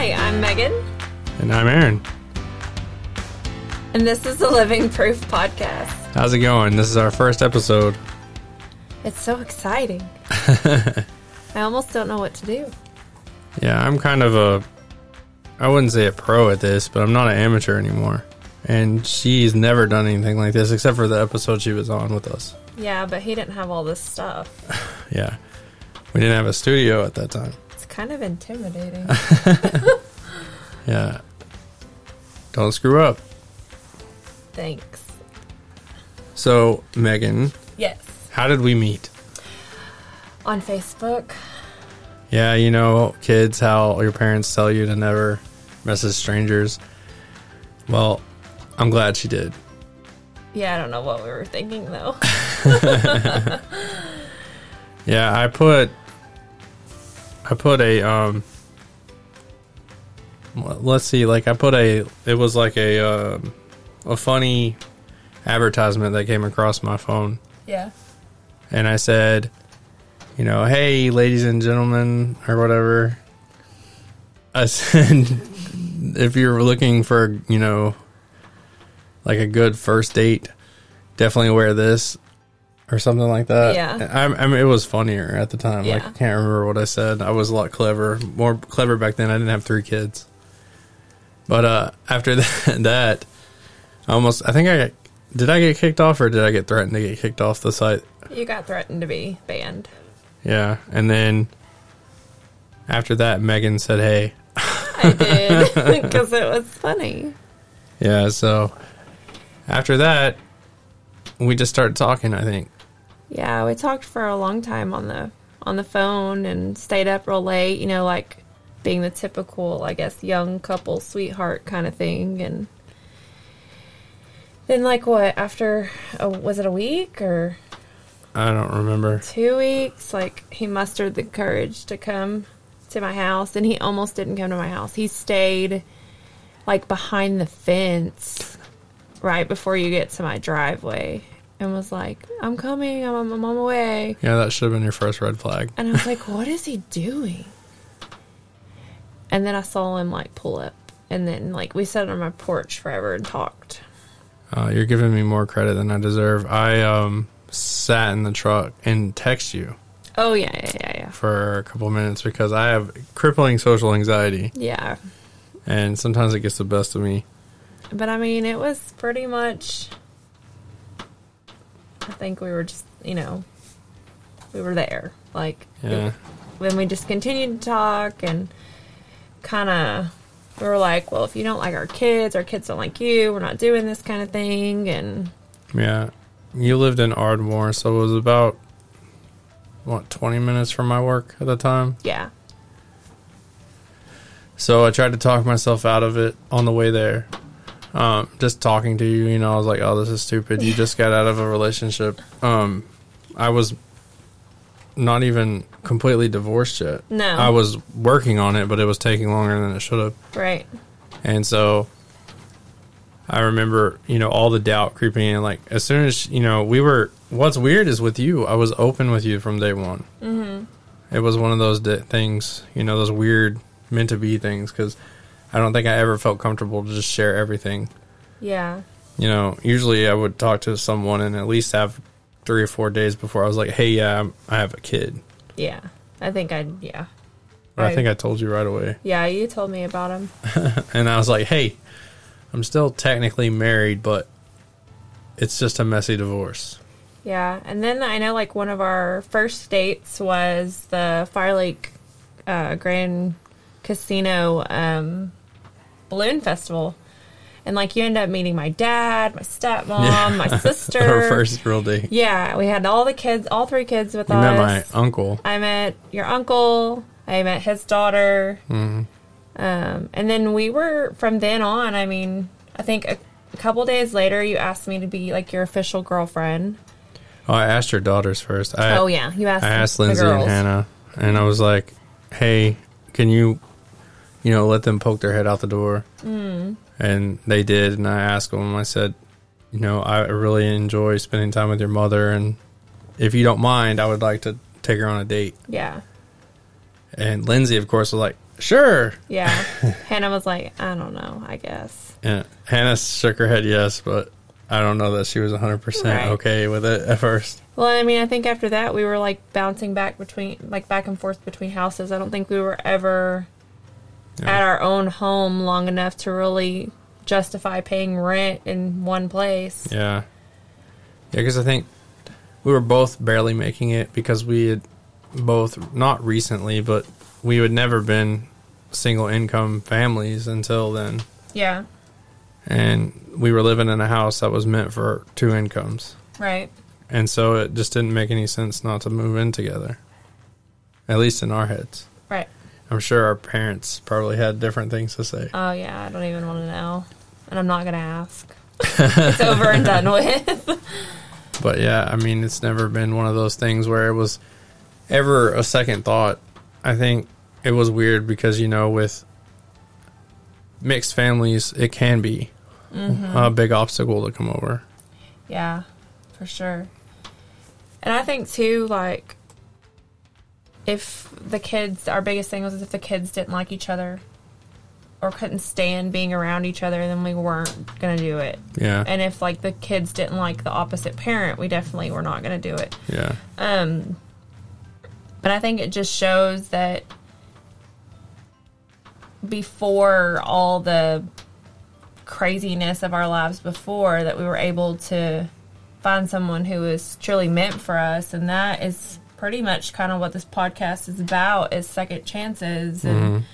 Hi, I'm Megan, And I'm Aaron. and this is the Living Proof Podcast. How's it going? This is our first episode. It's so exciting. I almost don't know what to do. Yeah, I'm kind of a, I wouldn't say a pro at this, but I'm not an amateur anymore. And she's never done anything like this except for the episode she was on with us. Yeah, but he didn't have all this stuff. Yeah. We didn't have a studio at that time. Kind of intimidating. Yeah. Don't screw up. Thanks. So, Megan, Yes. how did we meet? On Facebook. Yeah, you know, kids, how your parents tell you to never message strangers. Well, I'm glad she did. Yeah, I don't know what we were thinking though. Yeah, I put I put a um let's see, like I put a it was like a um a funny advertisement that came across my phone yeah. and I said, you know, hey ladies and gentlemen or whatever. I said if you're looking for, you know, like a good first date, definitely wear this or something like that. Yeah. I, I mean, it was funnier at the time. Like, Yeah. I can't remember what I said. I was a lot clever, more clever back then. I didn't have three kids. But uh, after that, that, I almost, I think I, did I get kicked off or did I get threatened to get kicked off the site? You got threatened to be banned. Yeah. And then after that, Megan said, hey. I did because it was funny. Yeah. So after that, we just started talking, I think. Yeah, we talked for a long time on the on the phone and stayed up real late, you know, like being the typical, I guess, young couple sweetheart kind of thing and then like what after a, was it a week or I don't remember. 2 weeks like he mustered the courage to come to my house and he almost didn't come to my house. He stayed like behind the fence right before you get to my driveway and was like, "I'm coming. I'm, I'm on my way." Yeah, that should have been your first red flag. And I was like, what is he doing? And then I saw him like pull up. And then like we sat on my porch forever and talked. Uh, you're giving me more credit than I deserve. I um sat in the truck and text you Oh yeah, yeah, yeah, yeah. for a couple minutes because I have crippling social anxiety, Yeah. and sometimes it gets the best of me. But I mean it was pretty much I think we were just you know we were there. Like Yeah, when we just continued to talk and kinda we were like, Well, if you don't like our kids, our kids don't like you, we're not doing this kind of thing and yeah. You lived in Ardmore, so it was about what 20 minutes from my work at the time. yeah. So I tried to talk myself out of it on the way there. Um, just talking to you, you know, I was like, "Oh, this is stupid. You just got out of a relationship." Um, I was not even completely divorced yet. No. I was working on it, but it was taking longer than it should have. Right. And so I remember, you know, all the doubt creeping in. Like as soon as you know, we were. What's weird is with you, I was open with you from day one. Mm-hmm. It was one of those things, you know, those weird meant to be things. Because I don't think I ever felt comfortable to just share everything. Yeah. You know, usually I would talk to someone and at least have three or four days before I was like, "Hey, yeah, I'm, I have a kid." Yeah. I think I yeah. But I think I told you right away. Yeah, you told me about him. And I was like, hey, I'm still technically married, but it's just a messy divorce. Yeah. And then I know like one of our first dates was the Fire Lake uh, Grand Casino um, balloon festival. And like you end up meeting my dad, my stepmom, my sister. Our first real date. Yeah, we had all the kids, all three kids with You us. met my uncle. I met your uncle. I met his daughter. Mm-hmm. Um, and then we were from then on. I mean, I think a, a couple days later, you asked me to be like your official girlfriend. Oh, I asked your daughters first. I, oh yeah, you asked. I asked Lindsay and. Hannah, and I was like, hey, can you, you know, let them poke their head out the door? Mm. And they did, and I asked them, I said, you know, I really enjoy spending time with your mother, and if you don't mind, I would like to take her on a date. Yeah, And Lindsay, of course, was like, sure. Yeah. Hannah was like, I don't know, I guess. Yeah. Hannah shook her head yes, but I don't know that she was 100% Right. okay with it at first. Well, I mean, I think after that we were like bouncing back between, like back and forth between houses. I don't think we were ever Yeah. at our own home long enough to really justify paying rent in one place. Yeah. Yeah, because I think we were both barely making it because we had both, not recently, but we had never been single income families until then. Yeah. And we were living in a house that was meant for two incomes. Right. And so it just didn't make any sense not to move in together. At least in our heads. Right. I'm sure our parents probably had different things to say. Oh yeah, I don't even want to know, and I'm not gonna ask. it's over and done with. But yeah, I mean, it's never been one of those things where it was ever a second thought. I think it was weird because, you know, with mixed families, it can be mm-hmm. a big obstacle to come over. yeah, for sure. And I think too, like, if the kids, our biggest thing was if the kids didn't like each other or couldn't stand being around each other, then we weren't gonna do it. Yeah. And if like the kids didn't like the opposite parent, we definitely were not gonna do it. yeah. Um, but I think it just shows that before all the craziness of our lives before, that we were able to find someone who was truly meant for us, and that is pretty much kind of what this podcast is about: is second chances and mm-hmm.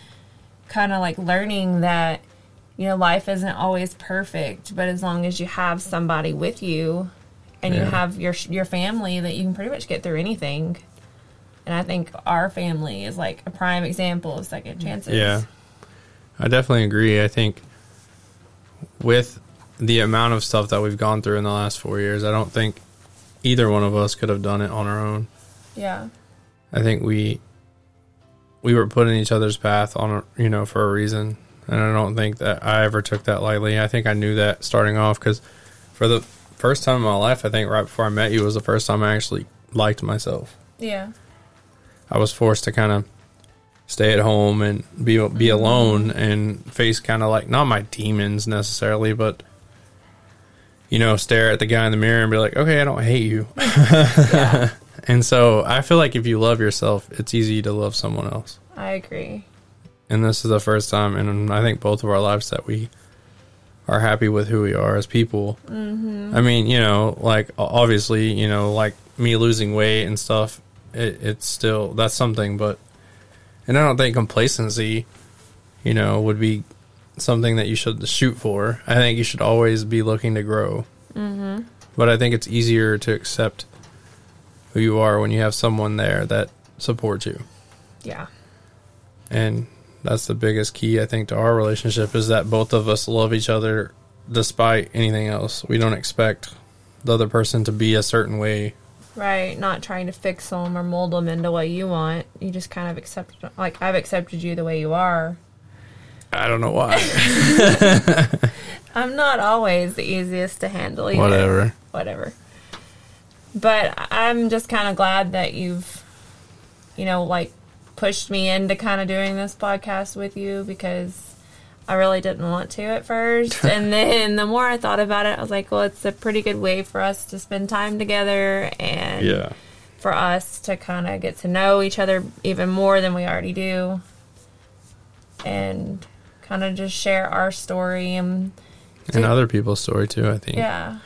kind of like learning that you know life isn't always perfect, but as long as you have somebody with you and you have your your family that you can pretty much get through anything. And I think our family is like a prime example of second chances. Yeah. I definitely agree. I think with the amount of stuff that we've gone through in the last four years, I don't think either one of us could have done it on our own. Yeah. I think we we were put in each other's path on a, you know for a reason, and I don't think that I ever took that lightly. I think I knew that starting off because for the first time in my life, I think right before I met you was the first time I actually liked myself. Yeah. I was forced to kind of stay at home and be be mm-hmm. alone and face kind of like not my demons necessarily, but you know, stare at the guy in the mirror and be like, "Okay, I don't hate you." and so I feel like if you love yourself, it's easy to love someone else. I agree. And this is the first time, and I think both of our lives that we are happy with who we are as people. Mm-hmm. I mean, you know, like obviously, you know, like me losing weight and stuff. It, it's still that's something, but and I don't think complacency, you know, would be something that you should shoot for. I think you should always be looking to grow. Mm-hmm. But I think it's easier to accept who you are when you have someone there that supports you Yeah. and that's the biggest key I think to our relationship is that both of us love each other despite anything else. We don't expect the other person to be a certain way. Right. Not trying to fix them or mold them into what you want. You just kind of accept, like, I've accepted you the way you are. I don't know why. I'm not always the easiest to handle either. Whatever. Whatever. But I'm just kind of glad that you've, you know, like pushed me into kind of doing this podcast with you because I really didn't want to at first. and then the more I thought about it, I was like, well, it's a pretty good way for us to spend time together and yeah. for us to kind of get to know each other even more than we already do and kind of just share our story and And other people's story too, I think. yeah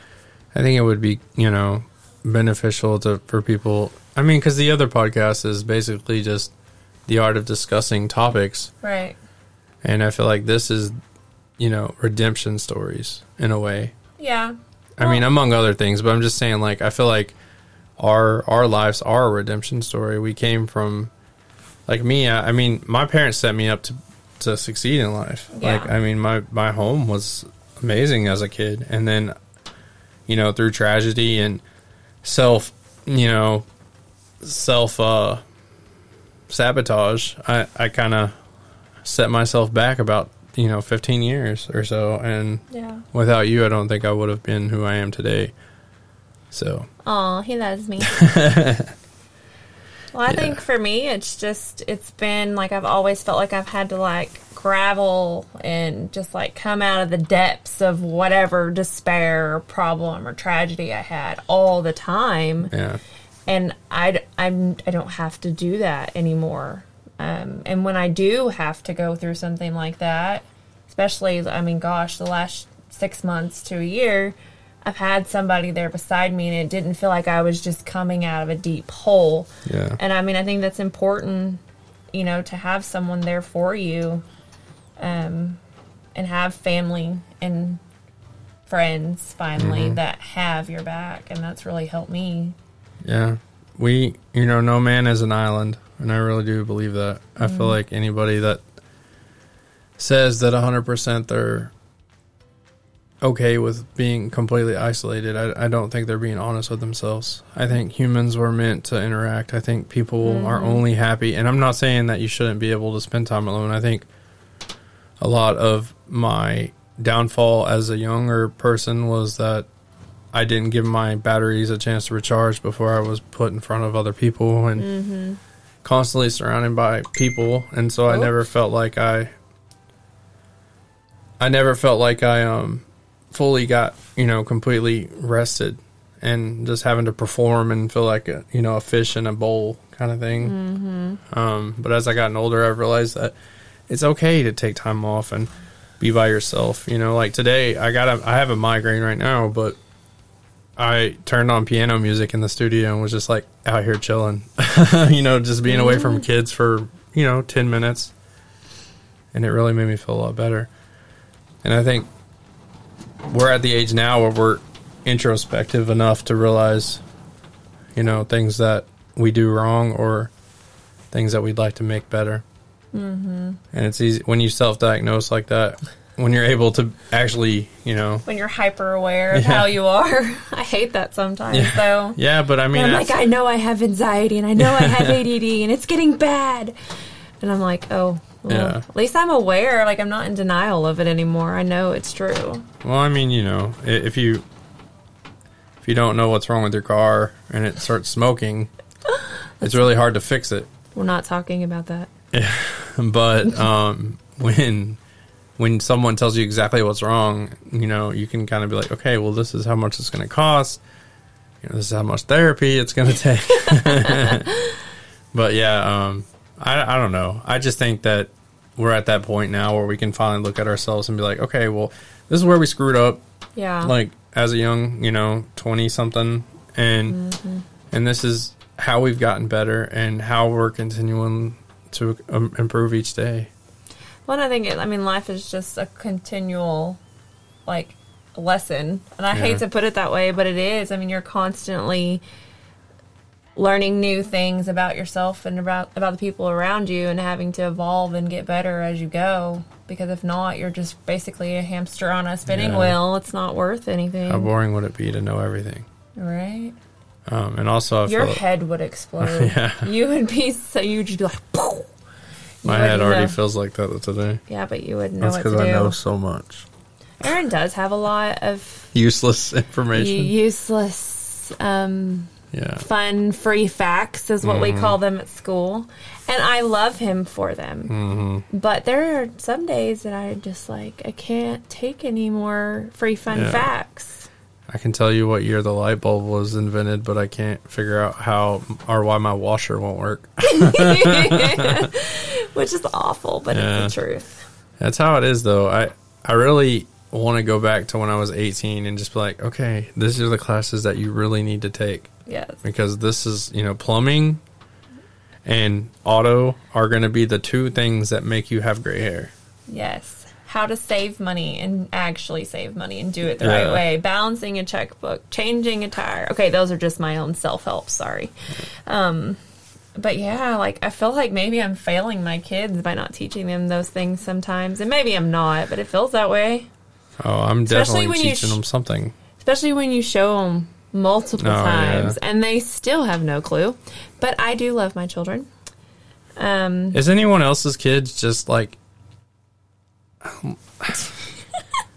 I think it would be, you know, beneficial to for people. I mean, cuz the other podcast is basically just the art of discussing topics, right and I feel like this is, you know, redemption stories in a way. yeah I mean, among other things, but I'm just saying, like, I feel like our our lives are a redemption story. We came from, like me. I, I mean, my parents set me up to to succeed in life. Yeah. Like, I mean, my my home was amazing as a kid, and then, you know, through tragedy and self, you know, self uh, sabotage, I I kind of set myself back about you know 15 years or so, and yeah. Without you, I don't think I would have been who I am today. So, oh he loves me Well, I Yeah. think for me, it's just it's been like I've always felt like I've had to like gravel and just like come out of the depths of whatever despair or problem or tragedy I had all the time. Yeah. and I, I'm, I don't have to do that anymore. Um, and when I do have to go through something like that, especially, I mean, gosh, the last six months to a year, I've had somebody there beside me, and it didn't feel like I was just coming out of a deep hole. Yeah. And I mean, I think that's important, you know, to have someone there for you, um, and have family and friends finally that have your back, and that's really helped me. Yeah. We, you know, no man is an island. And I really do believe that. I feel like anybody that says that 100% they're okay with being completely isolated, I, I don't think they're being honest with themselves. I think humans were meant to interact. I think people are only happy. And I'm not saying that you shouldn't be able to spend time alone. I think a lot of my downfall as a younger person was that I didn't give my batteries a chance to recharge before I was put in front of other people and constantly surrounded by people and so I never felt like I I never felt like I um fully got, you know, completely rested and just having to perform and feel like a, you know, a fish in a bowl kind of thing. Mm-hmm. Um but as I gotten older I've realized that it's okay to take time off and be by yourself. You know, like today I got a I have a migraine right now, but I turned on piano music in the studio and was just like out here chilling. you know, just being away from kids for, you know, 10 minutes. And it really made me feel a lot better. And I think we're at the age now where we're introspective enough to realize, you know, things that we do wrong or things that we'd like to make better. Mm-hmm. And it's easy when you self diagnose like that, when you're able to actually, you know, when you're hyper aware of Yeah. how you are. I hate that sometimes, Yeah. though. yeah, but I mean, And I'm like, I know I have anxiety and I know I have ADD and it's getting bad. And I'm like, oh, well, Yeah. at least I'm aware. Like, I'm not in denial of it anymore. I know it's true. Well, I mean, you know, if you if you don't know what's wrong with your car and it starts smoking, it's really hard to fix it. We're not talking about that. But um, when when someone tells you exactly what's wrong, you know, you can kind of be like, okay, well, this is how much it's going to cost. You know, this is how much therapy it's going to take. but yeah, um, I I don't know. I just think that we're at that point now where we can finally look at ourselves and be like, okay, well, this is where we screwed up. Yeah. like as a young, you know, 20 something and and this is how we've gotten better and how we're continuing to um, improve each day. Well, I think, it, I mean, life is just a continual, like, lesson. And I Yeah. hate to put it that way, but it is. I mean, you're constantly learning new things about yourself and about, about the people around you and having to evolve and get better as you go. Because if not, you're just basically a hamster on a spinning Yeah. wheel. It's not worth anything. How boring would it be to know everything? right? Um, and also I Your feel head would explode. Yeah. You would be so, you'd just be like, "Poof." my head already know. feels like that today. Yeah, but you wouldn't know That's what to because do. I know so much Aaron does have a lot of useless information. useless, um, yeah, fun, free facts, is what we Mm-hmm. call them at school. And I love him for them. Mm-hmm. But there are some days that I just like, I can't take any more free, fun Yeah. facts. I can tell you what year the light bulb was invented, but I can't figure out how or why my washer won't work. Which is awful, but Yeah. it's the truth. That's how it is, though. I I really want to go back to when I was 18 and just be like, okay, these are the classes that you really need to take Yes. because this is, you know, plumbing and auto are going to be the two things that make you have gray hair. Yes. How to save money and actually save money and do it the Yeah. right way. Balancing a checkbook, changing a tire. Okay, those are just my own self help. Sorry. Um, but yeah, like I feel like maybe I'm failing my kids by not teaching them those things sometimes, and maybe I'm not, but it feels that way. Oh, I'm Especially definitely teaching sh- them something. Especially when you show them multiple Oh, yeah. times and they still have no clue. But I do love my children. Um, Is anyone else's kids just like,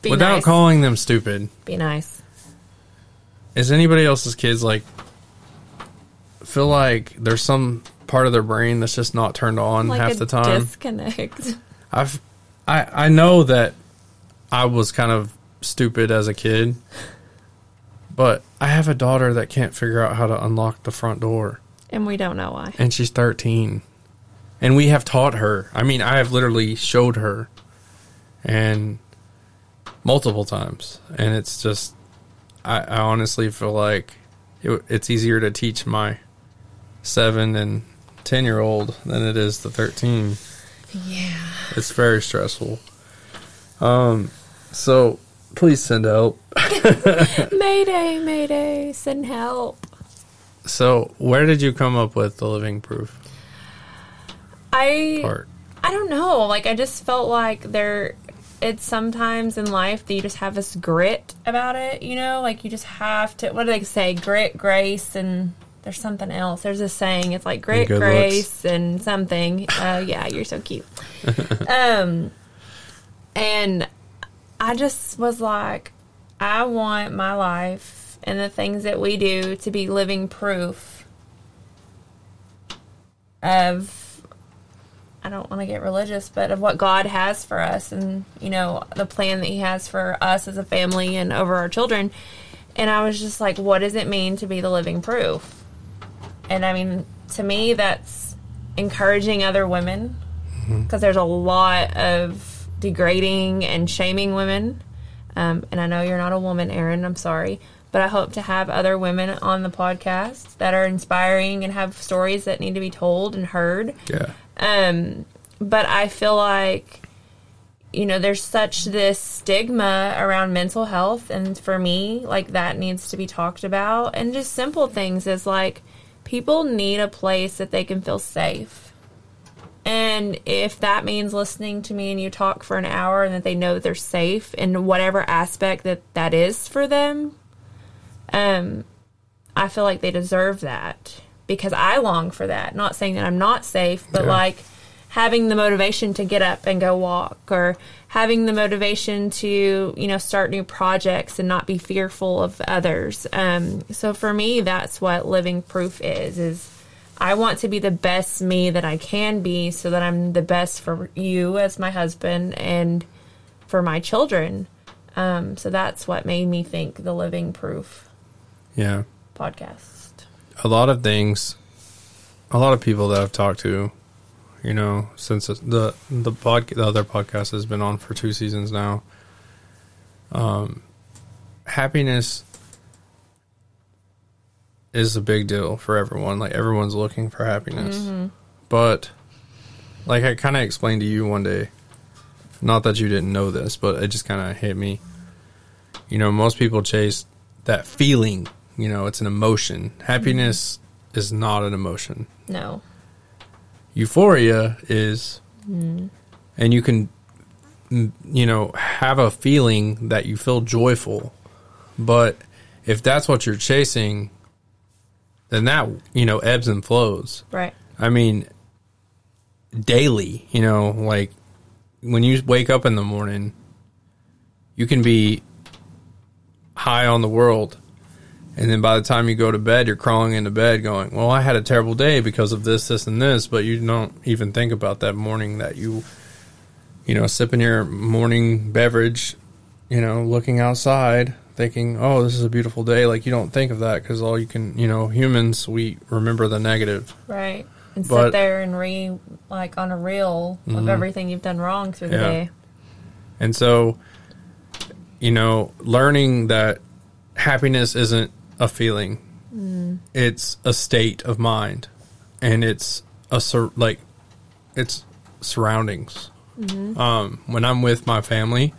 without nice. calling them stupid, be nice. is anybody else's kids like, feel like there's some part of their brain that's just not turned on like half the time. disconnect. I've I I know that I was kind of stupid as a kid, but I have a daughter that can't figure out how to unlock the front door, and we don't know why. and she's 13. And we have taught her. I mean, I have literally showed her and multiple times, and it's just I, I honestly feel like it, it's easier to teach my 7 and 10 year old than it is the 13 Yeah. it's very stressful. Um, so please send help. Mayday, mayday, send help. So where did you come up with the living proof I part? I don't know. Like I just felt like there it's sometimes in life that you just have this grit about it, you know? Like you just have to what do they say? Grit, grace and there's something else. There's a saying. It's like grit, good grace, and something. Uh, yeah, you're so cute. um, and I just was like, I want my life and the things that we do to be living proof of I don't want to get religious, but of what God has for us and, you know, the plan that He has for us as a family and over our children. And I was just like, what does it mean to be the living proof? And I mean, to me, that's encouraging other women mm-hmm. because there's a lot of degrading and shaming women. Um, and I know you're not a woman, Aaron. I'm sorry. But I hope to have other women on the podcast that are inspiring and have stories that need to be told and heard. Yeah. Um, but I feel like, you know, there's such this stigma around mental health. And for me, like that needs to be talked about. And just simple things is like people need a place that they can feel safe. And if that means listening to me and you talk for an hour and that they know that they're safe in whatever aspect that that is for them, um, I feel like they deserve that because I long for that. Not saying that I'm not safe, but Yeah. like having the motivation to get up and go walk or having the motivation to, you know, start new projects and not be fearful of others. Um, so for me, that's what living proof is, is I want to be the best me that I can be so that I'm the best for you as my husband and for my children. Um, so that's what made me think the living proof Yeah. podcast. A lot of things, a lot of people that I've talked to, you know, since the the pod, the other podcast has been on for two seasons now. Um, happiness is a big deal for everyone. Like everyone's looking for happiness, mm-hmm. but like I kind of explained to you one day. Not that you didn't know this, but it just kind of hit me. You know, most people chase that feeling. You know, it's an emotion. Happiness mm-hmm. is not an emotion. No. Euphoria is, mm. and you can, mm, you know, have a feeling that you feel joyful. But if that's what you're chasing, then that, you know, ebbs and flows. Right. I mean, daily, you know, like when you wake up in the morning, you can be high on the world. And then by the time you go to bed, you're crawling into bed going, Well, I had a terrible day because of this, this, and this. But you don't even think about that morning that you, you know, sipping your morning beverage, you know, looking outside, thinking, Oh, this is a beautiful day. Like, you don't think of that because all you can, you know, humans, we remember the negative. Right. And But- sit there and re like on a reel of mm-hmm. everything you've done wrong through the Yeah. day. And so, you know, learning that happiness isn't a feeling, mm. it's a state of mind, and it's a sur- like it's surroundings. Mm-hmm. Um, when I'm with my family,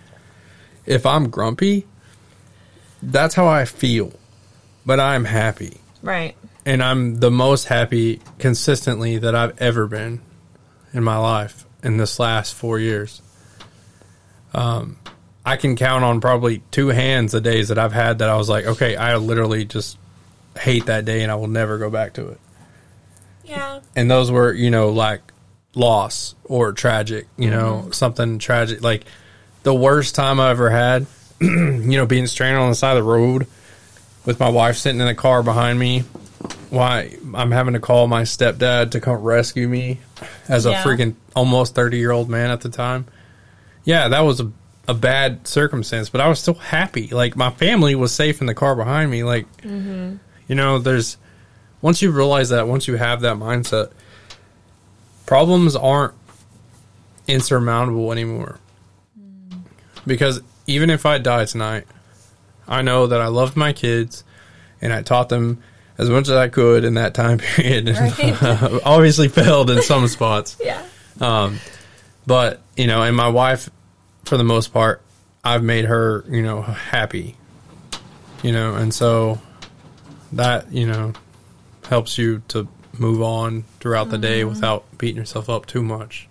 if I'm grumpy, that's how I feel, but I'm happy, Right. and I'm the most happy consistently that I've ever been in my life in this last four years. Um, I can count on probably two hands the days that I've had that I was like, okay, I literally just hate that day and I will never go back to it. Yeah. And those were, you know, like loss or tragic, you know, something tragic. Like the worst time I ever had, you know, being stranded on the side of the road with my wife sitting in the car behind me why I'm having to call my stepdad to come rescue me as a freaking almost 30 year old man at the time. Yeah, that was a, a bad circumstance, but I was still happy. Like my family was safe in the car behind me. Like, mm-hmm. you know, there's once you realize that, once you have that mindset, problems aren't insurmountable anymore. Mm. Because even if I die tonight, I know that I loved my kids and I taught them as much as I could in that time period. Right. Obviously failed in some spots. Yeah. Um, but, you know, and my wife, for the most part, I've made her, you know, happy. You know, and so that, you know, helps you to move on throughout the day mm-hmm. without beating yourself up too much.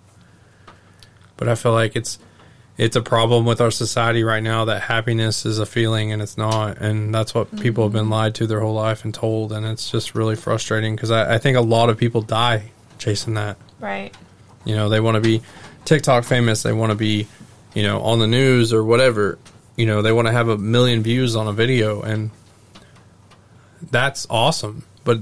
But I feel like it's it's a problem with our society right now that happiness is a feeling and it's not and that's what people have been mm-hmm. lied to their whole life and told and it's just really frustrating because I, I think a lot of people die chasing that Right. you know, they want to be TikTok famous. They want to be, you know, on the news or whatever. You know, they want to have a million views on a video, and that's awesome. But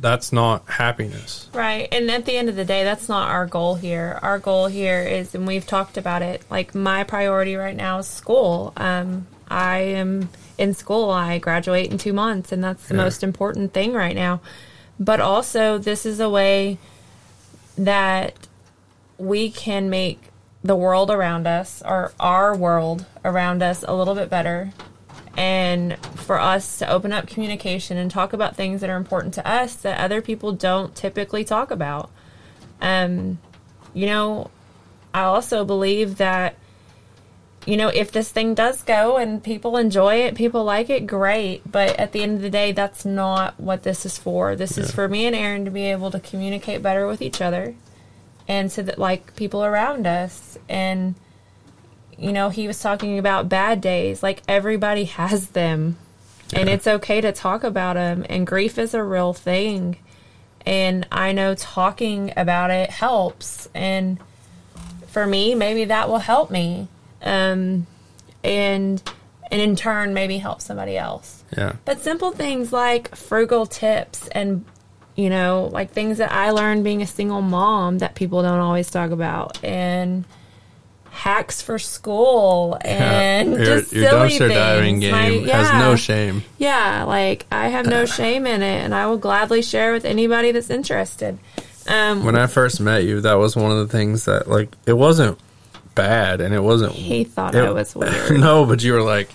that's not happiness. Right. And at the end of the day, that's not our goal here. Our goal here is, and we've talked about it, like my priority right now is school. Um, I am in school. I graduate in two months, and that's the Yeah. most important thing right now. But also, this is a way that we can make the world around us, or our world around us, a little bit better and for us to open up communication and talk about things that are important to us that other people don't typically talk about. Um, you know, I also believe that, you know, if this thing does go and people enjoy it, people like it, great. But at the end of the day, that's not what this is for. This is for me and Aaron to be able to communicate better with each other and so that, like, people around us. And, you know, he was talking about bad days. Like everybody has them, and it's okay to talk about them. And grief is a real thing, and I know talking about it helps. And for me, maybe that will help me, um, and and in turn, maybe help somebody else. Yeah. But simple things like frugal tips and you know, like things that I learned being a single mom that people don't always talk about and hacks for school and your, just your silly dumpster things. diving game Like, has no shame. Yeah, like I have no shame in it and I will gladly share with anybody that's interested. Um When I first met you, that was one of the things that like it wasn't bad and it wasn't he thought it- I was weird. no, but you were like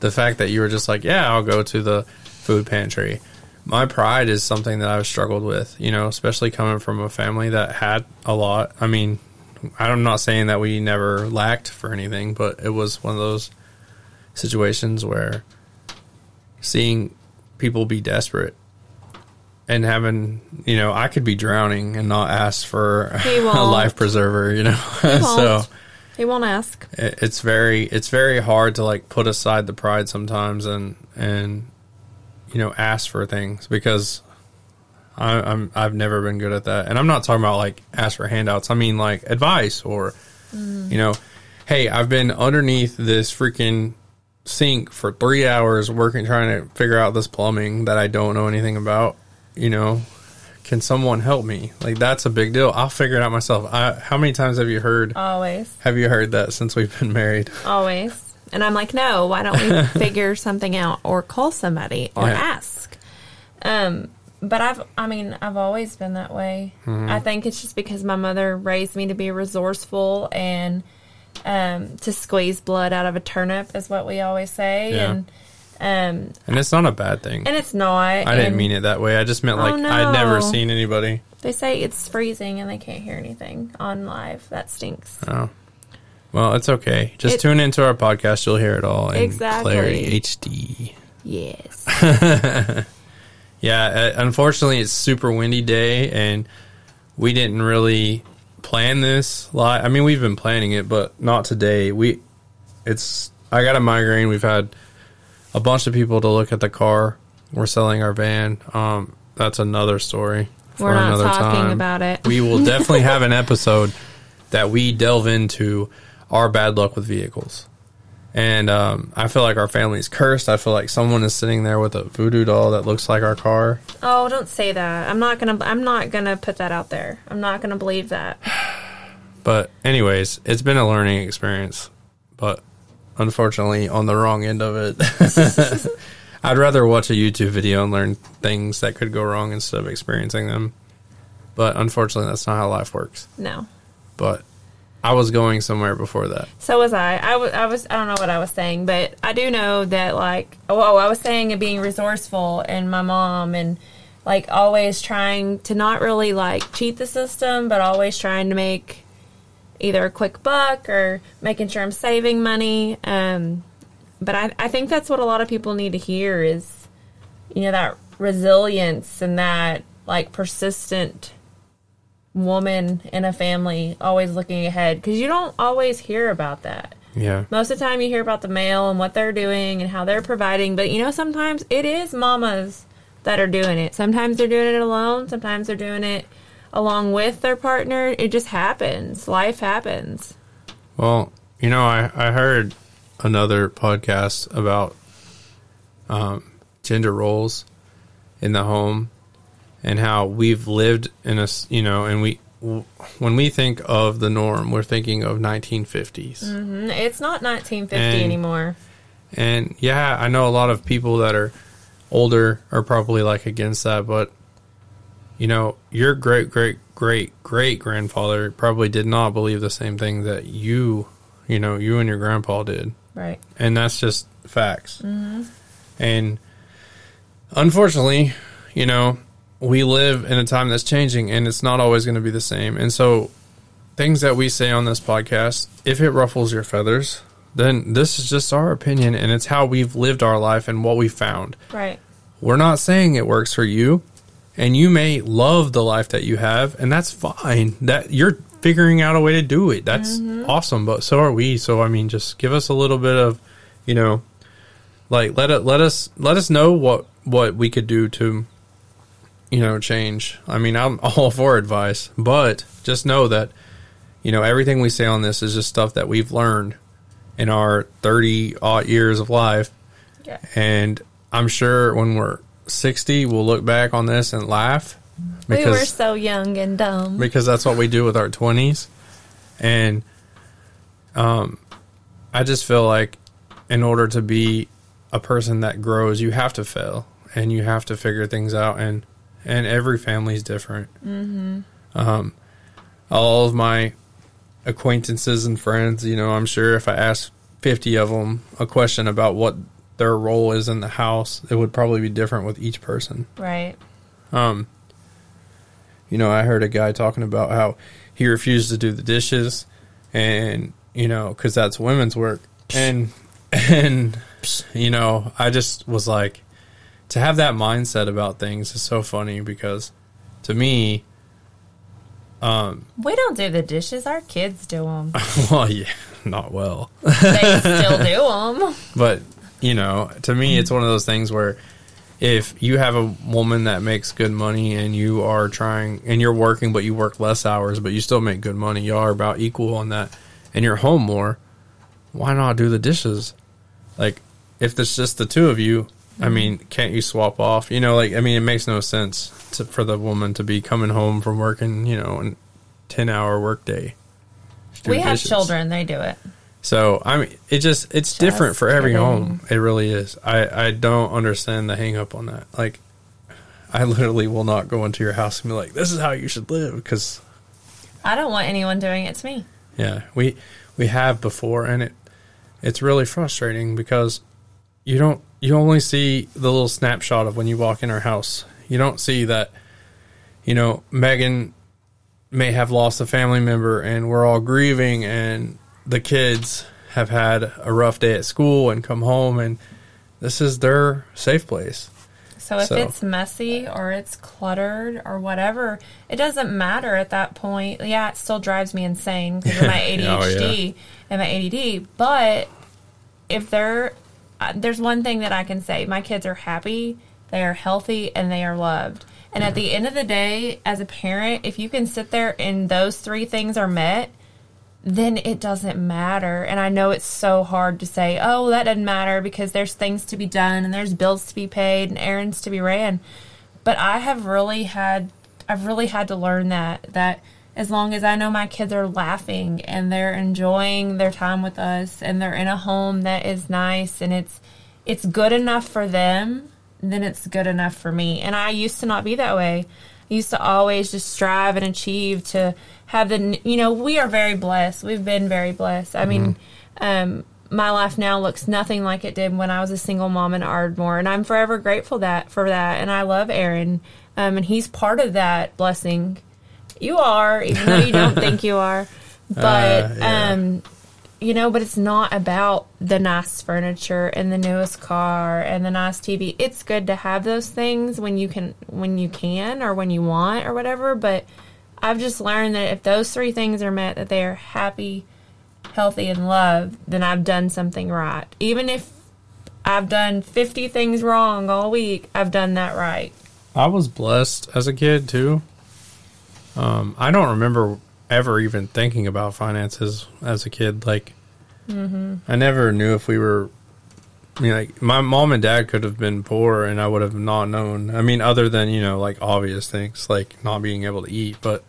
the fact that you were just like, yeah, I'll go to the food pantry. My pride is something that I've struggled with, you know, especially coming from a family that had a lot. I mean, I'm not saying that we never lacked for anything, but it was one of those situations where seeing people be desperate and having, you know, I could be drowning and not ask for a life preserver, you know. so He won't ask. it- it's very it's very hard to like put aside the pride sometimes and and you know ask for things because I, I'm I've never been good at that and I'm not talking about like ask for handouts I mean like advice or you know hey I've been underneath this freaking sink for three hours working trying to figure out this plumbing that I don't know anything about you know can someone help me like that's a big deal I'll figure it out myself I, how many times have you heard Always. have you heard that since we've been married? Always. And I'm like, no, why don't we figure something out or call somebody or Yeah. ask? Um, but I've, I mean, I've always been that way. Mm-hmm. I think it's just because my mother raised me to be resourceful and um, to squeeze blood out of a turnip is what we always say. Yeah. And um, And it's not a bad thing. and it's not. I didn't mean it that way. I just meant Oh, like I'd never seen anybody. They say it's freezing and they can't hear anything on live. That stinks. Oh. Well, it's okay. Just It- tune into our podcast. You'll hear it all in Exactly. clarity HD. Yes. Yeah, uh, unfortunately, it's super windy day, and we didn't really plan this. Li- I mean, we've been planning it, but not today. We, it's. I got a migraine. We've had a bunch of people to look at the car. We're selling our van. Um, that's another story. for We're not talking time. about it. We will definitely have an episode that we delve into our bad luck with vehicles And um, I feel like our family's cursed. I feel like someone is sitting there with a voodoo doll that looks like our car. Oh, don't say that. I'm not gonna. I'm not gonna put that out there. I'm not gonna believe that. But anyways, it's been a learning experience, but unfortunately on the wrong end of it. I'd rather watch a YouTube video and learn things that could go wrong instead of experiencing them. But unfortunately, that's not how life works. No. But I was going somewhere before that. So was I. I was. I was. I don't know what I was saying, but I do know that like. Oh, I was saying of being resourceful and my mom and like always trying to not really like cheat the system, but always trying to make either a quick buck or making sure I'm saving money. Um, but I, I think that's what a lot of people need to hear is, you know, that resilience and that like persistent woman in a family always looking ahead because you don't always hear about that. Yeah. Most of the time, you hear about the male and what they're doing and how they're providing, but you know, sometimes it is mamas that are doing it. Sometimes they're doing it alone, sometimes they're doing it along with their partner. It just happens. Life happens. Well, you know, I, I heard another podcast about um, gender roles in the home and how we've lived in a, you know, and we, when we think of the norm, we're thinking of 1950s. Mm, It's not 1950 And- anymore. And yeah, I know a lot of people that are older are probably like against that, but you know, your great great great great grandfather probably did not believe the same thing that you, you know, you and your grandpa did. Right. And that's just facts. And unfortunately, you know, we live in a time that's changing and it's not always going to be the same. And so things that we say on this podcast, if it ruffles your feathers, then this is just our opinion and it's how we've lived our life and what we found. Right. We're not saying it works for you and you may love the life that you have and that's fine. That you're figuring out a way to do it. That's mm-hmm. awesome, but so are we. So I mean just give us a little bit of, you know, like let it let us let us know what what we could do to you know change. I mean, I'm all for advice, but just know that you know everything we say on this is just stuff that we've learned in our 30 odd years of life Yeah. and I'm sure when we're 60, we'll look back on this and laugh Because, we were so young and dumb. because that's what we do with our 20s. And um, I just feel like in order to be a person that grows, you have to fail and you have to figure things out. And and every family is different. Mm-hmm. Um, all of my acquaintances and friends, you know, I'm sure if I asked 50 of them a question about what their role is in the house, it would probably be different with each person. Right. Um, you know, I heard a guy talking about how he refused to do the dishes, and you know, because that's women's work, and and you know, I just was like, to have that mindset about things is so funny because to me, um, We don't do the dishes. Our kids do them. well, yeah, not well, they still do them. but you know, to me, it's one of those things where if you have a woman that makes good money and you are trying and you're working, but you work less hours, but you still make good money, you are about equal on that, and you're home more, why not do the dishes? Like, if it's just the two of you, I mm-hmm. mean, can't you swap off? You know, like, I mean, it makes no sense to, for the woman to be coming home from working, you know, a 10 hour workday. We have dishes. children. They do it. So I mean, it just it's different for every kidding. home. It really is. I I don't understand the hang up on that. Like, I literally will not go into your house and be like, "This is how you should live," because I don't want anyone doing it to me. yeah, we we have before, and it it's really frustrating because you don't you only see the little snapshot of when you walk in our house. You don't see that, you know, Megan may have lost a family member, and we're all grieving, and the kids have had a rough day at school and come home, and this is their safe place. So if So- it's messy or it's cluttered or whatever, it doesn't matter at that point. Yeah, it still drives me insane because of my Oh, ADHD and my ADD. But if they're there's one thing that I can say: my kids are happy, they are healthy, and they are loved. And at the end of the day, as a parent, if you can sit there and those three things are met, then it doesn't matter. And I know it's so hard to say, oh, that doesn't matter because there's things to be done and there's bills to be paid and errands to be ran. But I have really had, I've really had to learn that, that as long as I know my kids are laughing and they're enjoying their time with us and they're in a home that is nice and it's, it's good enough for them, then it's good enough for me. And I used to not be that way. I used to always just strive and achieve to have the you know we are very blessed we've been very blessed i mean um, my life now looks nothing like it did when i was a single mom in ardmore and i'm forever grateful that for that and i love aaron um, and he's part of that blessing you are even though you don't think you are but Uh, yeah. um you know but it's not about the nice furniture and the newest car and the nice tv it's good to have those things when you can when you can or when you want or whatever but I've just learned that if those three things are met, that they are happy, healthy, and loved, then I've done something right. Even if I've done 50 things wrong all week, I've done that right. I was blessed as a kid too. Um, I don't remember ever even thinking about finances as a kid. Like, I never knew if we were. I mean, like my mom and dad could have been poor, and I would have not known. I mean, other than you know, like obvious things, like not being able to eat, but.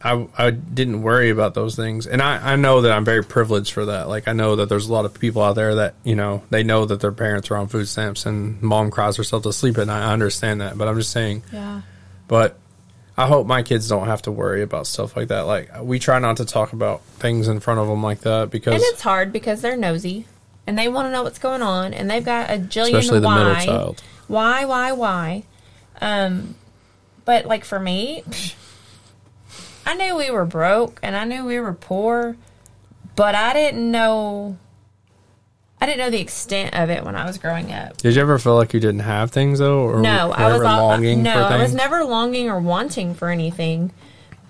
I, I didn't worry about those things. And I, I know that I'm very privileged for that. Like, I know that there's a lot of people out there that, you know, they know that their parents are on food stamps and mom cries herself to sleep at night. I understand that. But I'm just saying, Yeah. but I hope my kids don't have to worry about stuff like that. Like, we try not to talk about things in front of them like that because, And it's hard because they're nosy and they want to know what's going on and they've got a jillion especially the why. middle child. Why, why, why? Um, but like for me, I knew we were broke and I knew we were poor, but I didn't know. I didn't know the extent of it when I was growing up. Did you ever feel like you didn't have things though? Or No, I was ever al- longing no? I was never longing or wanting for anything,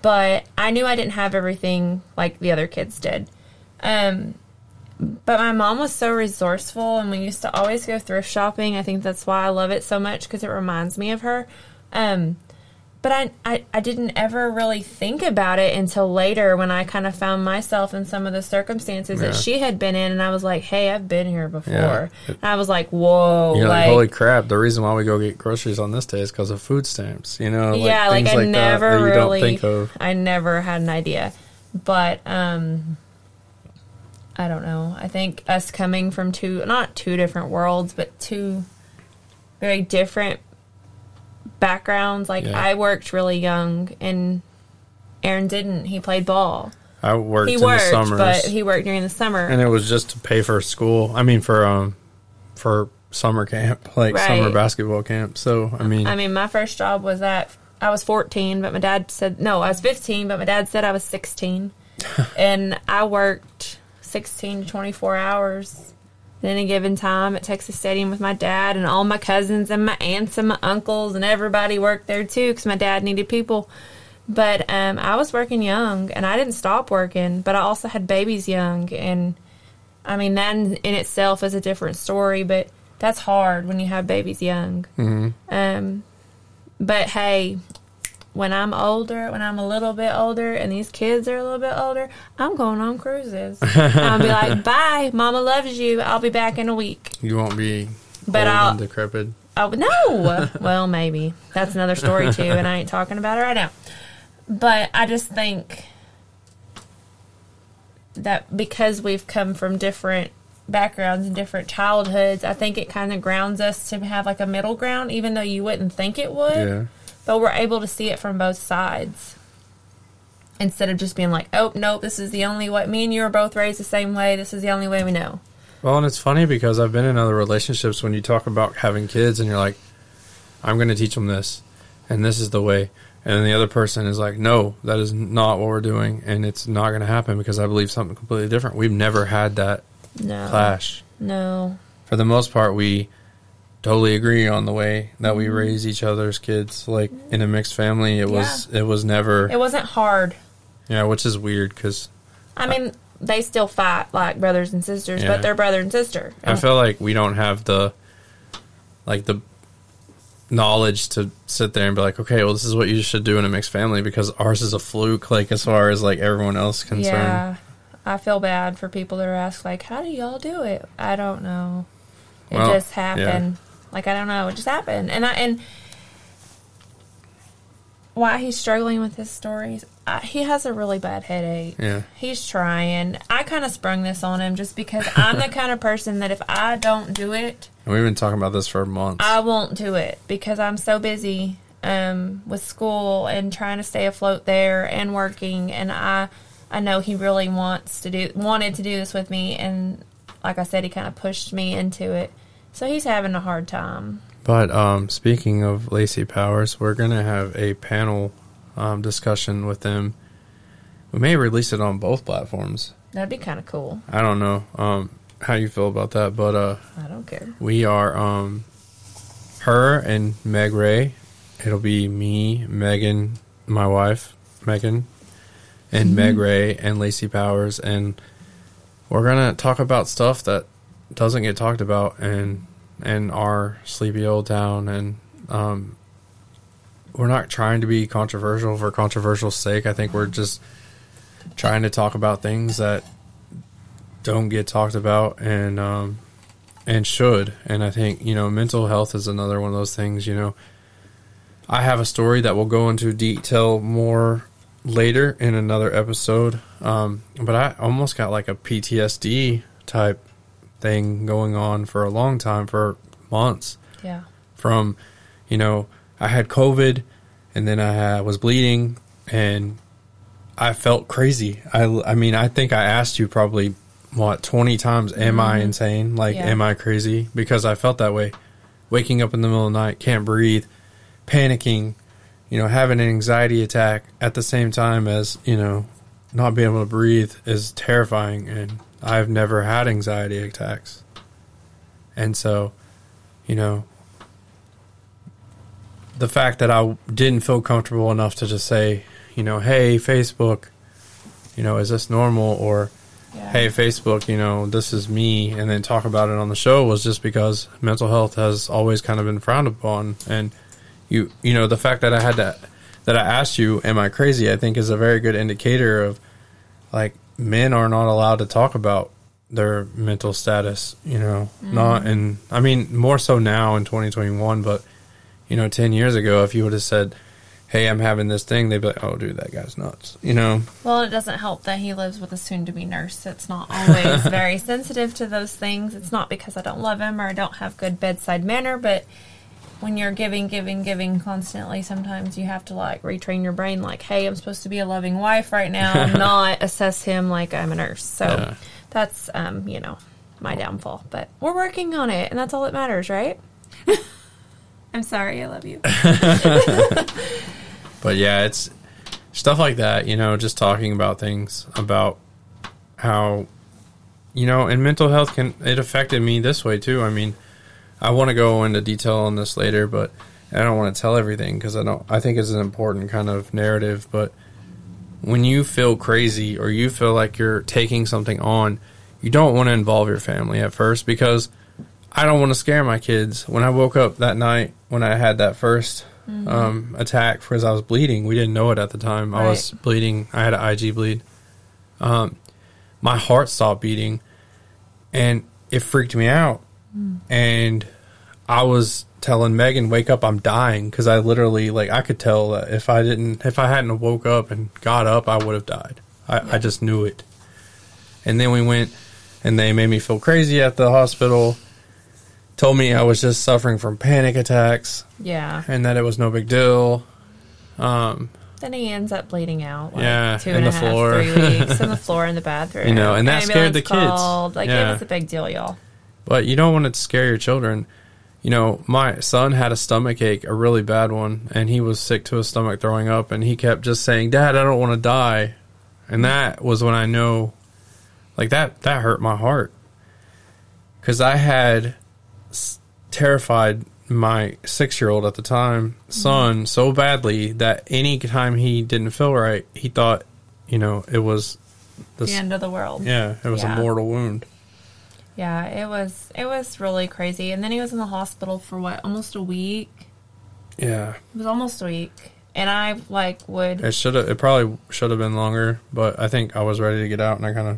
but I knew I didn't have everything like the other kids did. Um, but my mom was so resourceful, and we used to always go thrift shopping. I think that's why I love it so much because it reminds me of her. Um, but I, I, I didn't ever really think about it until later when I kind of found myself in some of the circumstances Yeah. that she had been in, and I was like, "Hey, I've been here before." Yeah. And I was like, "Whoa!" Like, like holy crap! The reason why we go get groceries on this day is because of food stamps. You know, like yeah, like I like never really, don't think of. I never had an idea, but um, I don't know. I think us coming from two, not two different worlds, but two very different backgrounds. Like Yeah. I worked really young, and Aaron didn't. He played ball. I worked He in worked, but he worked during the summer. and it was just to pay for school. I mean, for um, for summer camp, like Right. summer basketball camp. So I mean, I mean, my first job was at I was 14, but my dad said no, I was 15, but my dad said I was 16, and I worked 16 to 24 hours at any given time at Texas Stadium with my dad and all my cousins and my aunts and my uncles and everybody worked there too because my dad needed people. But um, I was working young, and I didn't stop working. But I also had babies young, and I mean that in, in itself is a different story. But that's hard when you have babies young. Um, but hey, when I'm older, when I'm a little bit older, and these kids are a little bit older, I'm going on cruises. I'll be like, "Bye, Mama loves you. I'll be back in a week." you won't be But I'll- decrepit. Oh no! well, maybe that's another story too, and I ain't talking about it right now. But I just think that because we've come from different backgrounds and different childhoods, I think it kind of grounds us to have like a middle ground, even though you wouldn't think it would. Yeah. But we're able to see it from both sides instead of just being like, "Oh, nope, this is the only way." Me and you are both raised the same way. This is the only way we know. Well, and it's funny because I've been in other relationships when you talk about having kids and you're like, I'm going to teach them this, and this is the way. And then the other person is like, no, that is not what we're doing, and it's not going to happen because I believe something completely different. We've never had that No, clash. no, For the most part, we totally agree on the way that we mm-hmm. raise each other's kids. Like in a mixed family, it was it was never it wasn't hard. yeah, which is weird because I mean, they still fight like brothers and sisters, Yeah. but they're brother and sister. I feel like we don't have the like the knowledge to sit there and be like, okay, well, this is what you should do in a mixed family because ours is a fluke, like as far as like everyone else concerned. Yeah. I feel bad for people that are asked like, "How do y'all do it?" I don't know. It Well, just happened. Like I don't know. It just happened. And I and why he's struggling with his stories. I, he has a really bad headache. Yeah. He's trying. I kind of sprung this on him just because I'm the kind of person that if I don't do it, And we've been talking about this for months. I won't do it because I'm so busy um, with school and trying to stay afloat there and working. And I, I know he really wants to do, wanted to do this with me, and like I said, he kind of pushed me into it. So he's having a hard time. But um, speaking of Lacey Powers, we're gonna have a panel um, discussion with them. We may release it on both platforms. That'd be kind of cool. I don't know um, how you feel about that, but uh, I don't care. we are um, her and Meg Ray. It'll be me, Megan, my wife, Megan, and Meg Ray and Lacey Powers, and we're gonna talk about stuff that doesn't get talked about in and our sleepy old town and um, we're not trying to be controversial for controversial sake. I think we're just trying to talk about things that don't get talked about and um, and should. And I think you know mental health is another one of those things. You know, I have a story that we'll go into detail more later in another episode. Um, but I almost got like a PTSD type thing going on for a long time, for months Yeah. from, you know, I had COVID and then I had, was bleeding and I felt crazy. I, I mean, I think I asked you probably what 20 times, am I mm-hmm. insane? Like, Yeah. am I crazy? Because I felt that way. Waking up in the middle of the night, can't breathe, panicking, you know, having an anxiety attack at the same time as, you know, not being able to breathe is terrifying. And I've never had anxiety attacks. And so, you know, the fact that I didn't feel comfortable enough to just say, you know, hey, Facebook, you know, is this normal? Or, Yeah. hey, Facebook, you know, this is me, and then talk about it on the show was just because mental health has always kind of been frowned upon. And you, you know, the fact that I had that, that I asked you, am I crazy? I think is a very good indicator of like men are not allowed to talk about their mental status, you know, mm. not, and I mean, more so now in 2021, but you know, 10 years ago, if you would have said, Hey, I'm having this thing, they'd be like, Oh, dude, that guy's nuts. You know? Well, it doesn't help that he lives with a soon to be nurse that's not always very sensitive to those things. It's not because I don't love him or I don't have good bedside manner, but when you're giving, giving, giving constantly, sometimes you have to like retrain your brain like, hey, I'm supposed to be a loving wife right now, not assess him like I'm a nurse. So Yeah. that's, um, you know, my downfall. But we're working on it, and that's all that matters, right? I'm sorry, I love you. But yeah, it's stuff like that, you know, just talking about things about how, you know, and mental health can, it affected me this way too. I mean, I want to go into detail on this later, but I don't want to tell everything because I don't, I think it's an important kind of narrative. But when you feel crazy or you feel like you're taking something on, you don't want to involve your family at first because I don't want to scare my kids. When I woke up that night, when I had that 1st um, attack because I was bleeding, we didn't know it at the time. I was bleeding. I had an IG bleed. Um, my heart stopped beating, and it freaked me out. And I was telling Megan, "Wake up! I'm dying." Because I literally, like, I could tell that if I didn't, if I hadn't woke up and got up, I would have died. I, I just knew it. And then we went, and they made me feel crazy at the hospital. Told me I was just suffering from panic attacks Yeah. and that it was no big deal. Um, Then he ends up bleeding out. Like Yeah, two in and a the half, floor. three weeks on the floor in the bathroom. You know, and that scared the kids. called. Like Yeah. it was a big deal, y'all. But you don't want to scare your children. You know, my son had a stomach ache, a really bad one, and he was sick to his stomach, throwing up, and he kept just saying, "Dad, I don't want to die," and that was when I know, like that, that hurt my heart, because I had s- terrified my six-year-old at the time mm-hmm. son so badly that any time he didn't feel right, he thought, you know, it was The end of the world. yeah, it was Yeah. a mortal wound. Yeah, it was it was really crazy. And then he was in the hospital for what, almost a week. Yeah, It was almost a week. And I like would it should have. It probably should have been longer, but I think I was ready to get out, and I kind of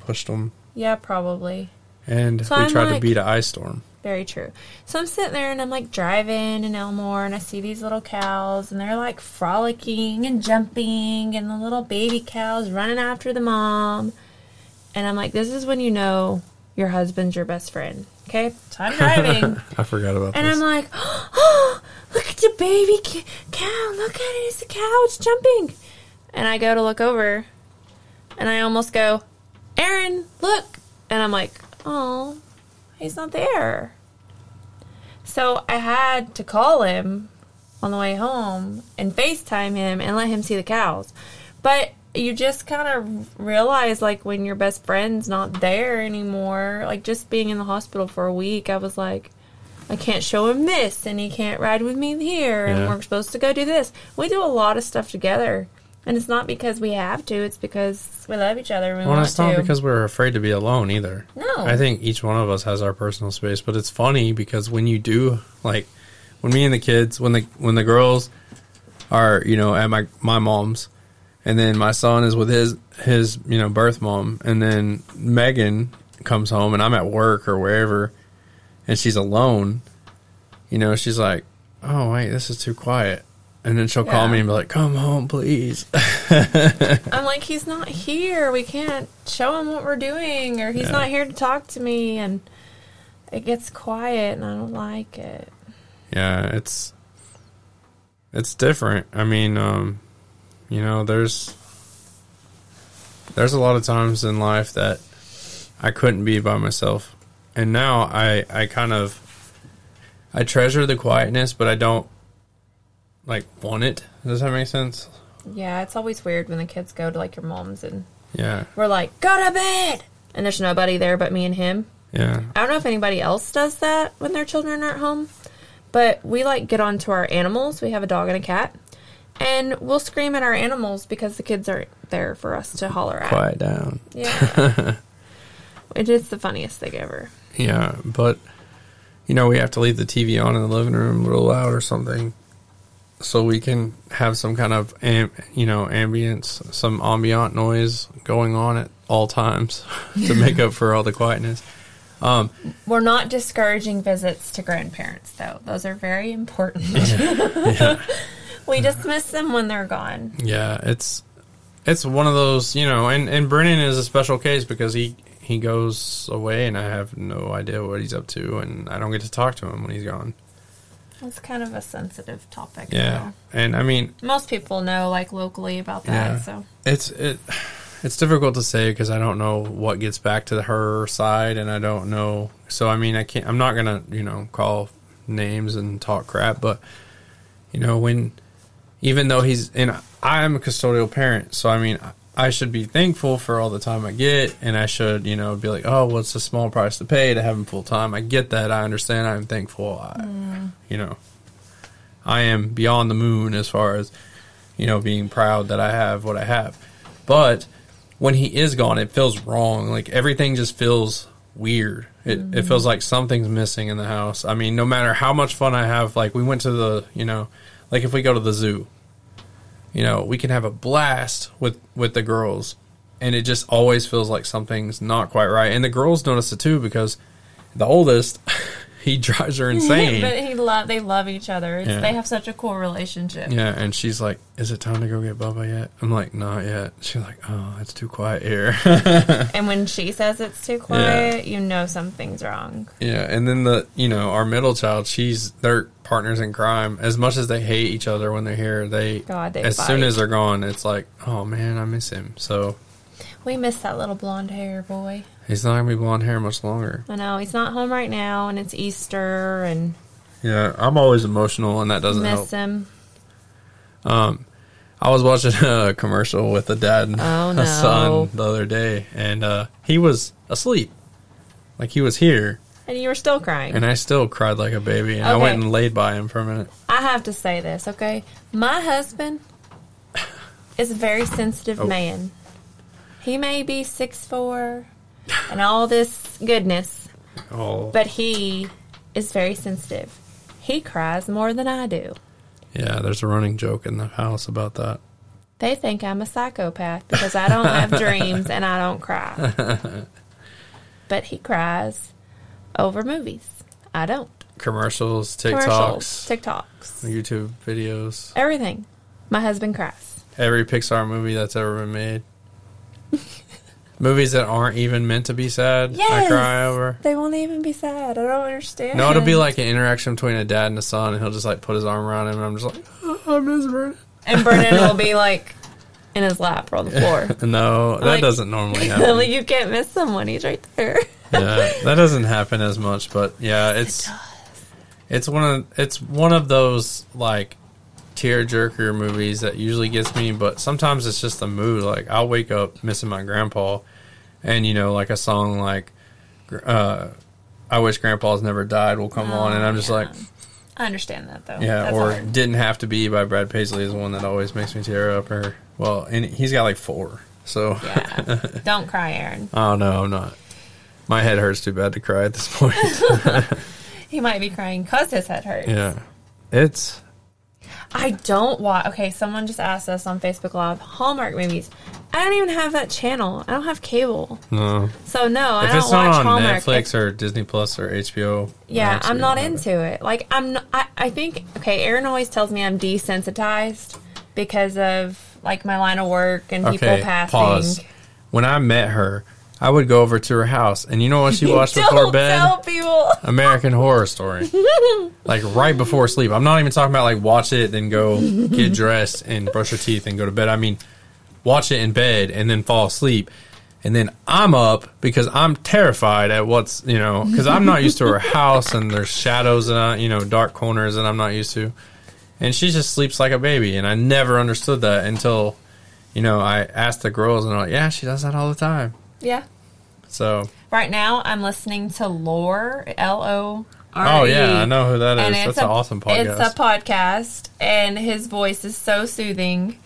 pushed him. yeah, probably. and So we I'm tried to beat an ice storm. Very true. So I'm sitting there and I'm like driving in Elmore and I see these little cows and they're like frolicking and jumping and the little baby cows running after the mom. And I'm like, this is when you know your husband's your best friend. Okay? So I'm driving I forgot about this. and this. I'm like, oh, look at the baby cow. Look at it. It's a cow. It's jumping. And I go to look over and I almost go, Aaron, look. And I'm like, oh, he's not there. So I had to call him on the way home and FaceTime him and let him see the cows. But you just kind of realize, like, when your best friend's not there anymore, like, just being in the hospital for a week, I was like, I can't show him this, and he can't ride with me here, and we're supposed to go do this. We do a lot of stuff together. And it's not because we have to, it's because we love each other and we well, want it's not to. because we're afraid to be alone either. No. I think each one of us has our personal space, but it's funny because when you do, like, when me and the kids, when the when the girls are, you know, at my my mom's, and then my son is with his his you know birth mom, and then Megan comes home, and I'm at work or wherever, and she's alone. You know, she's like, "Oh wait, this is too quiet," and then she'll call me and be like, "Come home, please." I'm like, he's not here. We can't show him what we're doing, or he's Yeah. not here to talk to me. And it gets quiet, and I don't like it. yeah it's it's different i mean um you know there's there's a lot of times in life that i couldn't be by myself. And now i i kind of i treasure the quietness but i don't like want it. Does that make sense? Yeah, it's always weird when the kids go to like your mom's, and yeah. we're like, go to bed, and there's nobody there but me and him. yeah. I don't know if anybody else does that when their children aren't home, but we like get onto our animals. We have a dog and a cat, and we'll scream at our animals because the kids aren't there for us to holler at. quiet down Yeah. it is the funniest thing ever. Yeah, but you know, we have to leave the TV on in the living room real loud or something, so we can have some kind of am- you know ambience, some ambient noise going on at all times to make up for all the quietness. Um, We're not discouraging visits to grandparents, though. Those are very important. yeah, we just miss them when they're gone. yeah, it's it's one of those you know, and and Brennan is a special case because he he goes away and I have no idea what he's up to, and I don't get to talk to him when he's gone. It's kind of a sensitive topic. Yeah, and I mean. Most people know, like, locally about that, Yeah. so. It's it. It's difficult to say because I don't know what gets back to her side, and I don't know. So I mean, I can't. I'm not gonna you know call names and talk crap, but you know when even though he's and I am a custodial parent, so I mean I should be thankful for all the time I get, and I should you know be like, oh, well, it's a small price to pay to have him full time. I get that. I understand. I'm thankful. I, mm. You know, I am beyond the moon as far as you know being proud that I have what I have, but when he is gone, it feels wrong. Like everything just feels weird. It, it mm-hmm. feels like something's missing in the house. I mean, no matter how much fun I have, like we went to the, you know, like if we go to the zoo, you know, we can have a blast with with the girls, and it just always feels like something's not quite right. And the girls notice it too because the oldest, he drives her insane. but he love they love each other. Yeah. They have such a cool relationship. Yeah, and she's like, "Is it time to go get Bubba yet?" I'm like, "Not yet." She's like, "Oh, it's too quiet here." And when she says it's too quiet, you know something's wrong. yeah, and then the you know our middle child, she's they're partners in crime. As much as they hate each other when they're here, they God, they as fight. soon as they're gone, it's like, "Oh man, I miss him." So We miss that little blonde hair boy. He's not gonna be blonde hair much longer. I know he's not home right now, and it's Easter, and Yeah, I'm always emotional, and that doesn't miss help. him. Um, I was watching a commercial with a dad and Oh, a son the other day, and uh, he was asleep, like he was here. And you were still crying. And I still cried like a baby, and I went and laid by him for a minute. I have to say this, okay? My husband is a very sensitive Oh. man. He may be six four and all this goodness, Oh, but he is very sensitive. He cries more than I do. Yeah, there's a running joke in the house about that. They think I'm a psychopath because I don't have dreams and I don't cry. but he cries over movies. I don't. Commercials, Commercials, TikToks, TikToks, YouTube videos, everything. My husband cries. every Pixar movie that's ever been made. Movies that aren't even meant to be sad, I cry over. They won't even be sad. I don't understand. No, it'll be like an interaction between a dad and a son, and he'll just like put his arm around him, and I'm just like, oh, I miss Vernon. and Brennan will be like in his lap or on the floor. No, that Like- doesn't normally happen. like you can't miss someone. He's right there. yeah, that doesn't happen as much, but yeah, it's it's one of it's one of those like tear jerker movies that usually gets me, but sometimes it's just the mood. Like I'll wake up missing my grandpa, and you know, like a song like uh, "I Wish Grandpa's Never Died" will come on, and I'm just Oh, yeah. like, I understand that though. yeah, That's or hard. "Didn't Have to Be" by Brad Paisley is one that always makes me tear up. Or well, and he's got like four, so yeah. Don't cry, Aaron. oh no, I'm not. My head hurts too bad to cry at this point. He might be crying because his head hurts. Yeah. It's I don't watch. Okay, someone just asked us on Facebook Live Hallmark movies. I don't even have that channel. I don't have cable, no. so no, I don't it's watch on Hallmark. Netflix or Disney Plus or HBO. yeah, Max, I'm not don't have it. into it. Like I'm. Not, I I think okay. Aaron always tells me I'm desensitized because of like my line of work and people Okay, passing. pause. When I met her, I would go over to her house, and you know what she watched before bed? tell people. American Horror Story. like right before sleep. I'm not even talking about like watch it, then go get dressed and brush your teeth and go to bed. I mean, watch it in bed and then fall asleep. And then I'm up because I'm terrified at what's, you know, because I'm not used to her house and there's shadows and, uh, you know, dark corners that I'm not used to. And she just sleeps like a baby. And I never understood that until, you know, I asked the girls and they're like, yeah, she does that all the time. Yeah. So, Right now, I'm listening to Lore. L O R E. oh, yeah, I know who that is. That's it's an awesome podcast. It's a podcast, and his voice is so soothing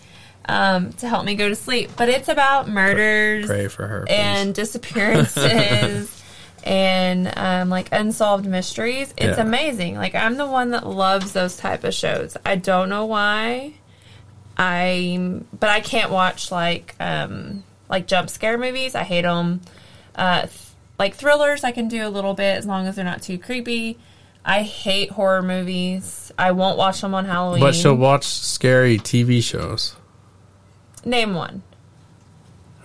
um, to help me go to sleep. But it's about murders Pray for her. please. and disappearances and um, like unsolved mysteries. It's Yeah. amazing. Like I'm the one that loves those type of shows. I don't know why. I'm, but I can't watch like um, like jump scare movies. I hate them. Uh, th- like thrillers, I can do a little bit as long as they're not too creepy. I hate horror movies. I won't watch them on Halloween. But she'll watch scary TV shows. Name one.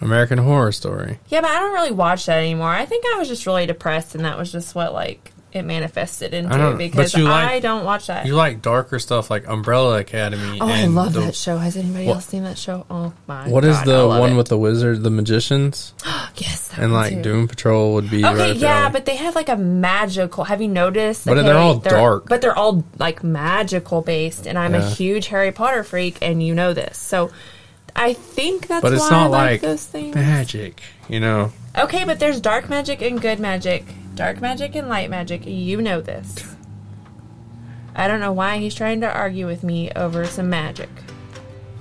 American Horror Story. Yeah, but I don't really watch that anymore. I think I was just really depressed, and that was just what like it manifested into I because but you like- I don't watch that. You like darker stuff like Umbrella Academy. oh, I love the- that show. Has anybody What- else seen that show? Oh my! What is God, I the love one it. with the wizard, the magicians, yes, that and like too. Doom Patrol would be Okay, up your yeah, but they have like a magical. Have you noticed? But Okay, they're all dark. but they're all like magical based, and I'm a huge Harry Potter freak, and you know this. So I think that's But it's why not I like, like those things. magic, you know. Okay, but there's dark magic and good magic. Dark magic and light magic. You know this. I don't know why he's trying to argue with me over some magic.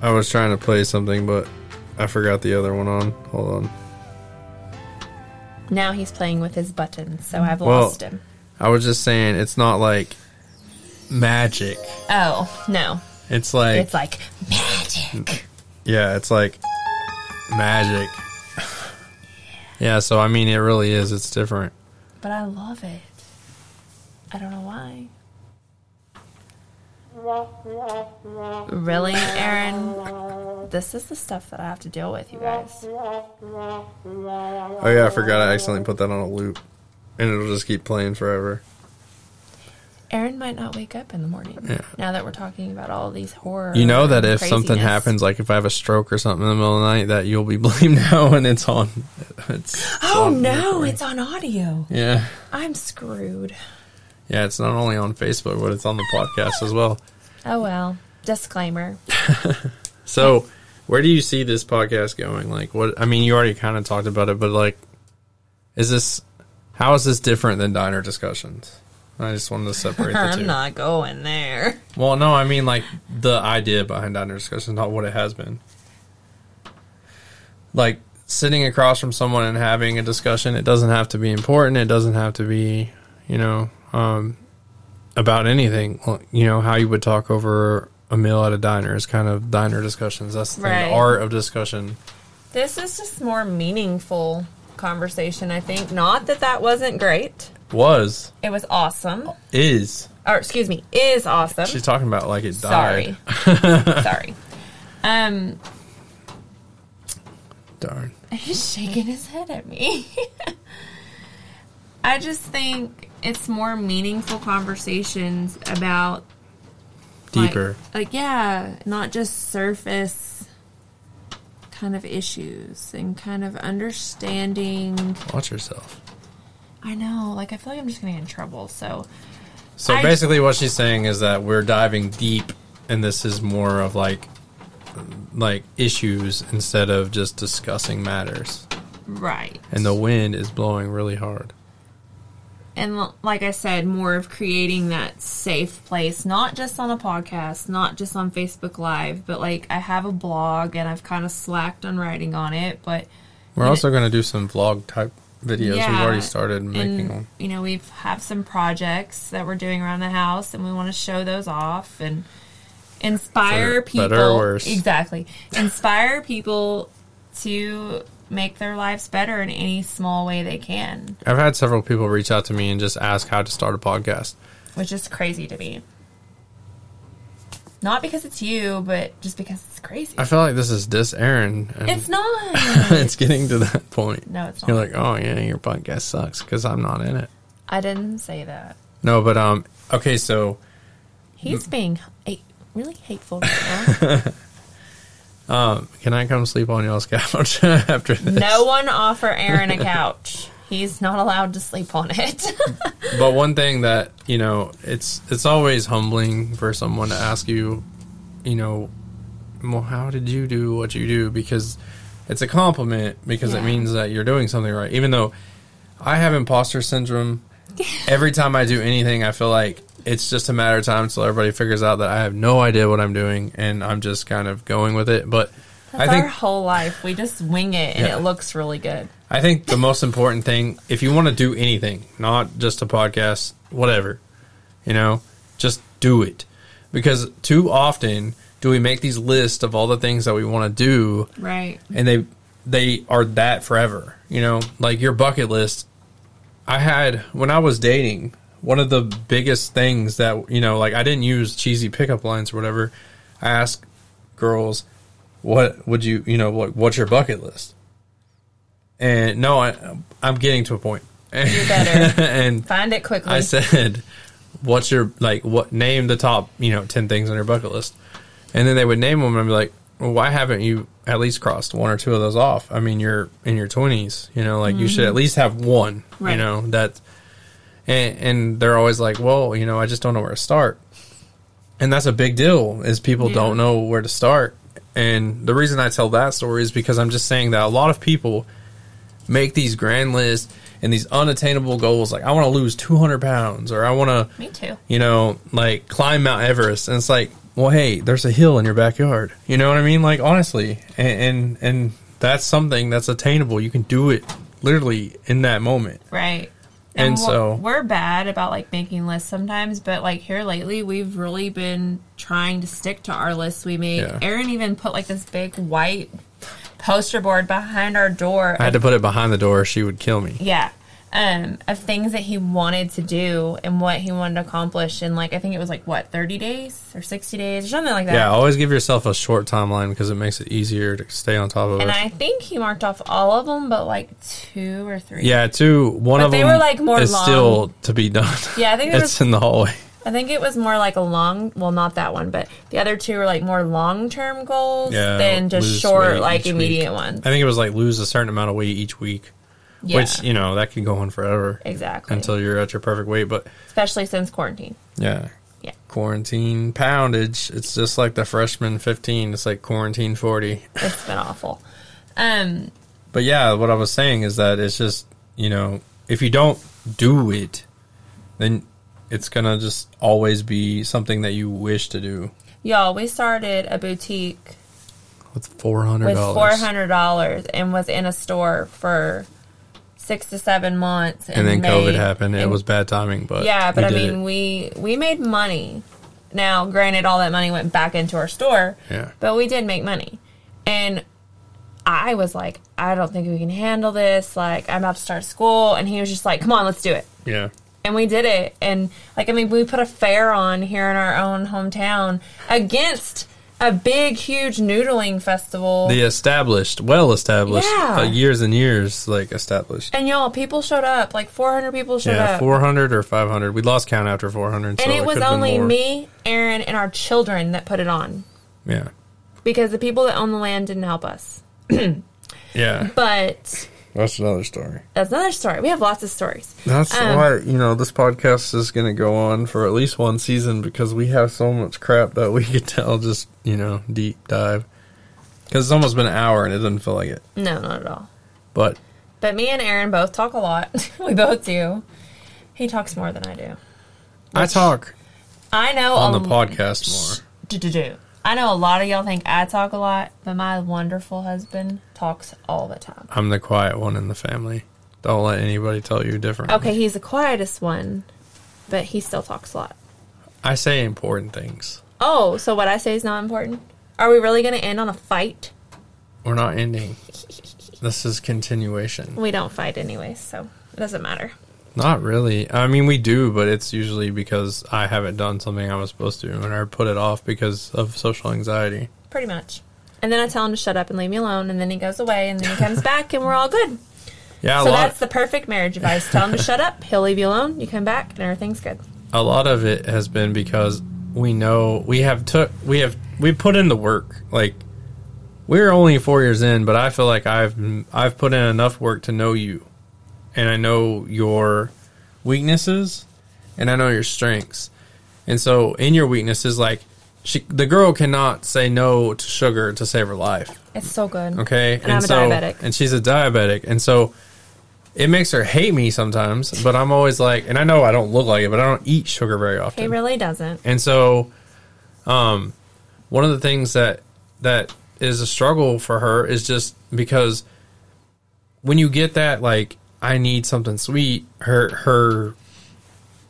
I was trying to play something, but I forgot the other one on. Hold on. Now he's playing with his buttons, so I've Well- lost him. I was just saying, it's not like magic. Oh, no. It's like It's like magic. yeah, it's like magic. Yeah, so I mean, it really is. It's different. But I love it. I don't know why. Really, Aaron? This is the stuff that I have to deal with, you guys. Oh yeah, I forgot. I accidentally put that on a loop, and it'll just keep playing forever. Aaron might not wake up in the morning Yeah. now that we're talking about all these horror. You know that if something happens, like if I have a stroke or something in the middle of the night, that you'll be blamed now, and it's on. It's Oh on no, it's on audio. yeah, I'm screwed. yeah. It's not only on Facebook, but it's on the podcast as well. Oh well. Disclaimer. So, where do you see this podcast going? Like, what? I mean, you already kind of talked about it, but like, is this? How is this different than diner discussions? I just wanted to separate the two. I'm not going there. Well, no, I mean like the idea behind diner discussions, not what it has been. Like sitting across from someone and having a discussion, it doesn't have to be important. It doesn't have to be, you know, um, about anything. You know how you would talk over a meal at a diner is kind of diner discussions. That's the, thing, Right. the art of discussion. This is just more meaningful conversation, I think. Not that that wasn't great. Was It was awesome. is Or, excuse me, is awesome. she's talking about like it died? Sorry. Sorry. Um, Darn. he's shaking his head at me. I just think it's more meaningful conversations about like- Deeper. Like, yeah, not just surface kind of issues and kind of understanding. Watch yourself. I know, like, I feel like I'm just going to get in trouble. So, So I- basically, what she's saying is that we're diving deep, and this is more of like like issues instead of just discussing matters. right. And the wind is blowing really hard. and like I said, more of creating that safe place, not just on a podcast, not just on Facebook Live, but like I have a blog and I've kind of slacked on writing on it, but We're also going to do some vlog type videos. We've already started making and them. you know we have some projects that we're doing around the house, and we want to show those off and inspire For people. better or worse. Exactly, inspire people to make their lives better in any small way they can, I've had several people reach out to me and just ask how to start a podcast. which is crazy to me. Not because it's you, but just because it's crazy. I feel like this is dis Aaron. It's not. it's getting to that point. No, it's You're like, oh yeah, your podcast sucks because I'm not in it. I didn't say that. No, but um, okay, so He's being a- really hateful right now. um, can I come sleep on y'all's couch after this? No one offer Aaron a couch. He's not allowed to sleep on it. But one thing that you know, it's it's always humbling for someone to ask you, you know, well, how did you do what you do? Because it's a compliment because it means that you're doing something right. Even though I have imposter syndrome, every time I do anything, I feel like it's just a matter of time until everybody figures out that I have no idea what I'm doing and I'm just kind of going with it. But That's I think our whole life. We just wing it and Yeah. it looks really good. I think the most important thing, if you want to do anything, not just a podcast, whatever, you know, just do it. Because too often do we make these lists of all the things that we want to do Right. and they they are that forever. You know, like your bucket list. I had when I was dating, one of the biggest things that you know, like I didn't use cheesy pickup lines or whatever. I asked girls, "What would you, you know, what what's your bucket list?" And no, I I'm getting to a point. You better and find it quickly. I said, "What's your like? What name the top you know ten things on your bucket list?" And then they would name them, and I'd be like, well, "Why haven't you at least crossed one or two of those off? I mean, you're in your twenties, you know, like you should at least have one, Mm-hmm. Right. you know that." And, and they're always like, "Well, you know, I just don't know where to start," and that's a big deal. Is people Yeah. don't know where to start, and the reason I tell that story is because I'm just saying that a lot of people make these grand lists and these unattainable goals like i want to lose 200 pounds or i want to Me too. you know like climb mount everest. And it's like well hey there's a hill in your backyard. You know what i mean? Like honestly. And and, and that's something that's attainable. You can do it literally in that moment. Right. And so- we're bad about like making lists sometimes, but like here lately, we've really been trying to stick to our lists we make. Yeah. Aaron even put like this big white poster board behind our door. i had to put it behind the door or she would kill me yeah um of things that he wanted to do and what he wanted to accomplish in like i think it was like what 30 days or 60 days or something like that? Yeah always give yourself a short timeline because it makes it easier to stay on top of and it. I think he marked off all of them but like two or three. Yeah two one But of they them were, like, more is long. still to be done. Yeah, I think it's was- in the hallway. I think it was more like a long well not that one but the other two were like more long-term goals Yeah, than just short like each week. immediate ones. I think it was like lose a certain amount of weight each week, yeah which you know that can go on forever exactly until you're at your perfect weight. But especially since quarantine yeah, Yeah. quarantine poundage. It's just like the freshman 15. It's like quarantine 40. it's been awful um But yeah, what I was saying is that it's just you know if you don't do it, then it's gonna just always be something that you wish to do y'all we started a boutique with four hundred with four hundred dollars and was in a store for six to seven months And then COVID made- happened. It was bad timing, but yeah but i mean it. we we made money Now, granted, all that money went back into our store, Yeah. but we did make money. And I was like, I don't think we can handle this. Like, I'm about to start school. And he was just like, come on, let's do it. Yeah. And we did it. And, like, I mean, we put a fair on here in our own hometown against a big, huge noodling festival. The established, well established, Yeah. uh, years and years, like established. and y'all, people showed up. Like, 400 people showed Yeah, up. 400 or 500. We lost count after 400. and it was only me, Aaron, and our children that put it on Yeah. because the people that own the land didn't help us. Yeah. But That's another story. that's another story. We have lots of stories. That's Um, why, you know, this podcast is going to go on for at least one season because we have so much crap that we could tell just, you know, deep dive. Because it's almost been an hour and it doesn't feel like it. No, not at all. But But me and Aaron both talk a lot. we both do. He talks more than I do. I talk I know on a the podcast more. Do, do, do. I know a lot of y'all think I talk a lot, but my wonderful husband talks all the time. I'm the quiet one in the family. Don't let anybody tell you different. Okay, he's the quietest one, but he still talks a lot. I say important things. Oh, so what I say is not important? Are we really going to end on a fight? We're not ending. This is continuation. We don't fight anyways, so it doesn't matter. Not really. I mean, we do, but it's usually because I haven't done something I was supposed to, and I put it off because of social anxiety. Pretty much. And then I tell him to shut up and leave me alone, and then he goes away, and then he comes back, and we're all good. Yeah, a so that's the perfect marriage advice. Tell him to shut up, he'll leave you alone, you come back, and everything's good. a lot of it has been because we know we have took we have we put in the work. Like we're only four years in, but I feel like I've I've put in enough work to know you, and I know your weaknesses, and I know your strengths. And so, in your weaknesses, like she, the girl cannot say no to sugar to save her life. It's so good. Okay, And I'm a so, diabetic. and she's a diabetic, and so it makes her hate me sometimes. But I'm always like, and I know I don't look like it, but I don't eat sugar very often. He really doesn't. And so, um, one of the things that that is a struggle for her is just because when you get that, like, I need something sweet, her her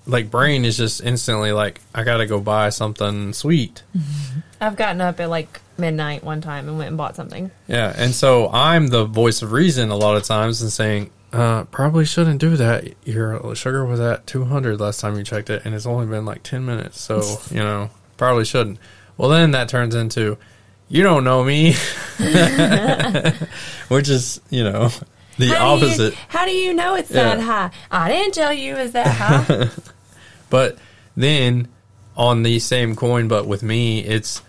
like brain is just instantly like, I gotta go buy something sweet. I've gotten up at like midnight one time and went and bought something. Yeah, and so I'm the voice of reason a lot of times and saying, uh, probably shouldn't do that. Your sugar was at 200 last time you checked it, and it's only been like 10 minutes, so you know probably shouldn't. Well, then that turns into, you don't know me, which is you know the How do you- opposite. how do you know it's Yeah. that high? I didn't tell you it's that high. But then on the same coin, but with me, it's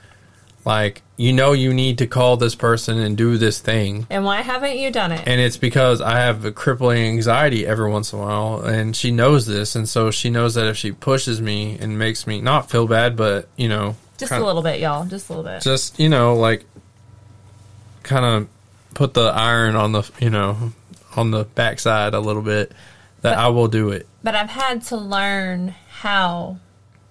like you know you need to call this person and do this thing. and why haven't you done it? and it's because I have a crippling anxiety every once in a while, and she knows this, and so she knows that if she pushes me and makes me not feel bad, but you know, Just kinda- a little bit, y'all. Just a little bit. just you know, like kind of put the iron on the you know on the backside a little bit, that But- I will do it. but I've had to learn how,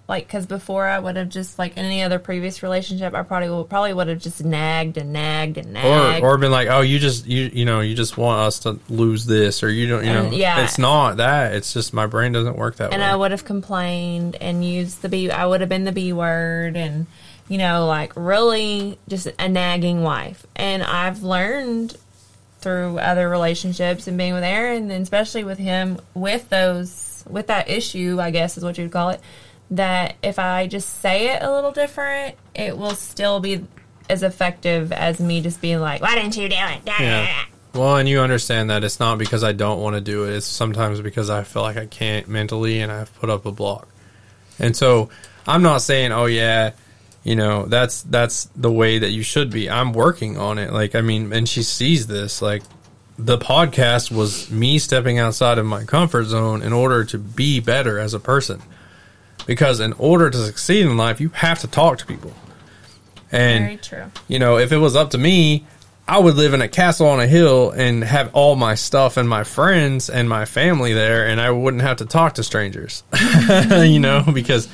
like, because before I would have just like any other previous relationship, I probably would probably would have just nagged and nagged and nagged. or been like, oh, you just you you know you just want us to lose this, or you don't you know, yeah. it's not that. It's just my brain doesn't work that and way. And I would have complained and used the B. I would have been the B word, and you know, like really just a nagging wife. And I've learned through other relationships and being with Aaron, and especially with him, with those, with that issue, I guess is what you'd call it. That if I just say it a little different, it will still be as effective as me just being like, "Why didn't you do it?" Yeah. Well, and you understand that it's not because I don't want to do it. It's sometimes because I feel like I can't mentally and I've put up a block. And so I'm not saying, oh yeah, you know, that's that's the way that you should be. I'm working on it. Like I mean, and she sees this. Like the podcast was me stepping outside of my comfort zone in order to be better as a person. Because in order to succeed in life, you have to talk to people. And Very true. you know, if it was up to me, I would live in a castle on a hill and have all my stuff and my friends and my family there, and I wouldn't have to talk to strangers, you know, because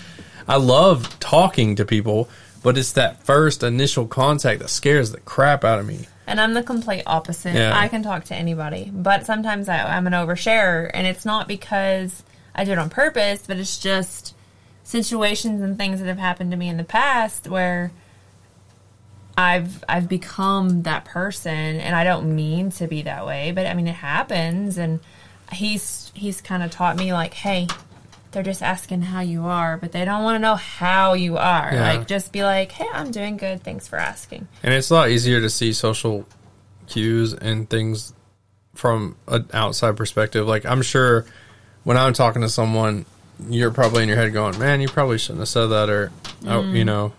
I love talking to people, but it's that first initial contact that scares the crap out of me. And I'm the complete opposite. Yeah. I can talk to anybody, but sometimes I, I'm an oversharer, and it's not because I do it on purpose, but it's just situations and things that have happened to me in the past where I've I've become that person and I don't mean to be that way, but I mean it happens and he's he's kind of taught me like, hey, they're just asking how you are, but they don't want to know how you are. Yeah. Like just be like, "Hey, I'm doing good. Thanks for asking." And it's a lot easier to see social cues and things from an outside perspective. Like I'm sure when I'm talking to someone, you're probably in your head going, "Man, you probably shouldn't have said that," or oh, Mm. you know,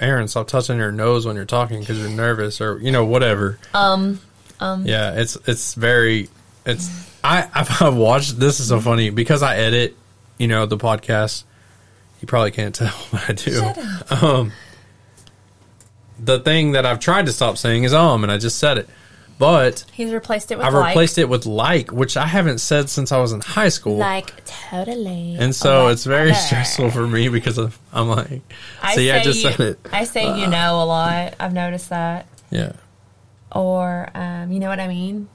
Aaron, stop touching your nose when you're talking because you're nervous, or you know, whatever. Um um Yeah, it's it's very it's I I've watched this is so funny because I edit, you know, the podcast. You probably can't tell, but I do. Um, the thing that I've tried to stop saying is um, and I just said it, but he's replaced it with I've like. replaced it with like, which I haven't said since I was in high school. like totally. and so Like it's very stressful for me because of, I'm like, I see, I just you, said it. I say you know a lot. I've noticed that. Yeah. Or um, you know what I mean?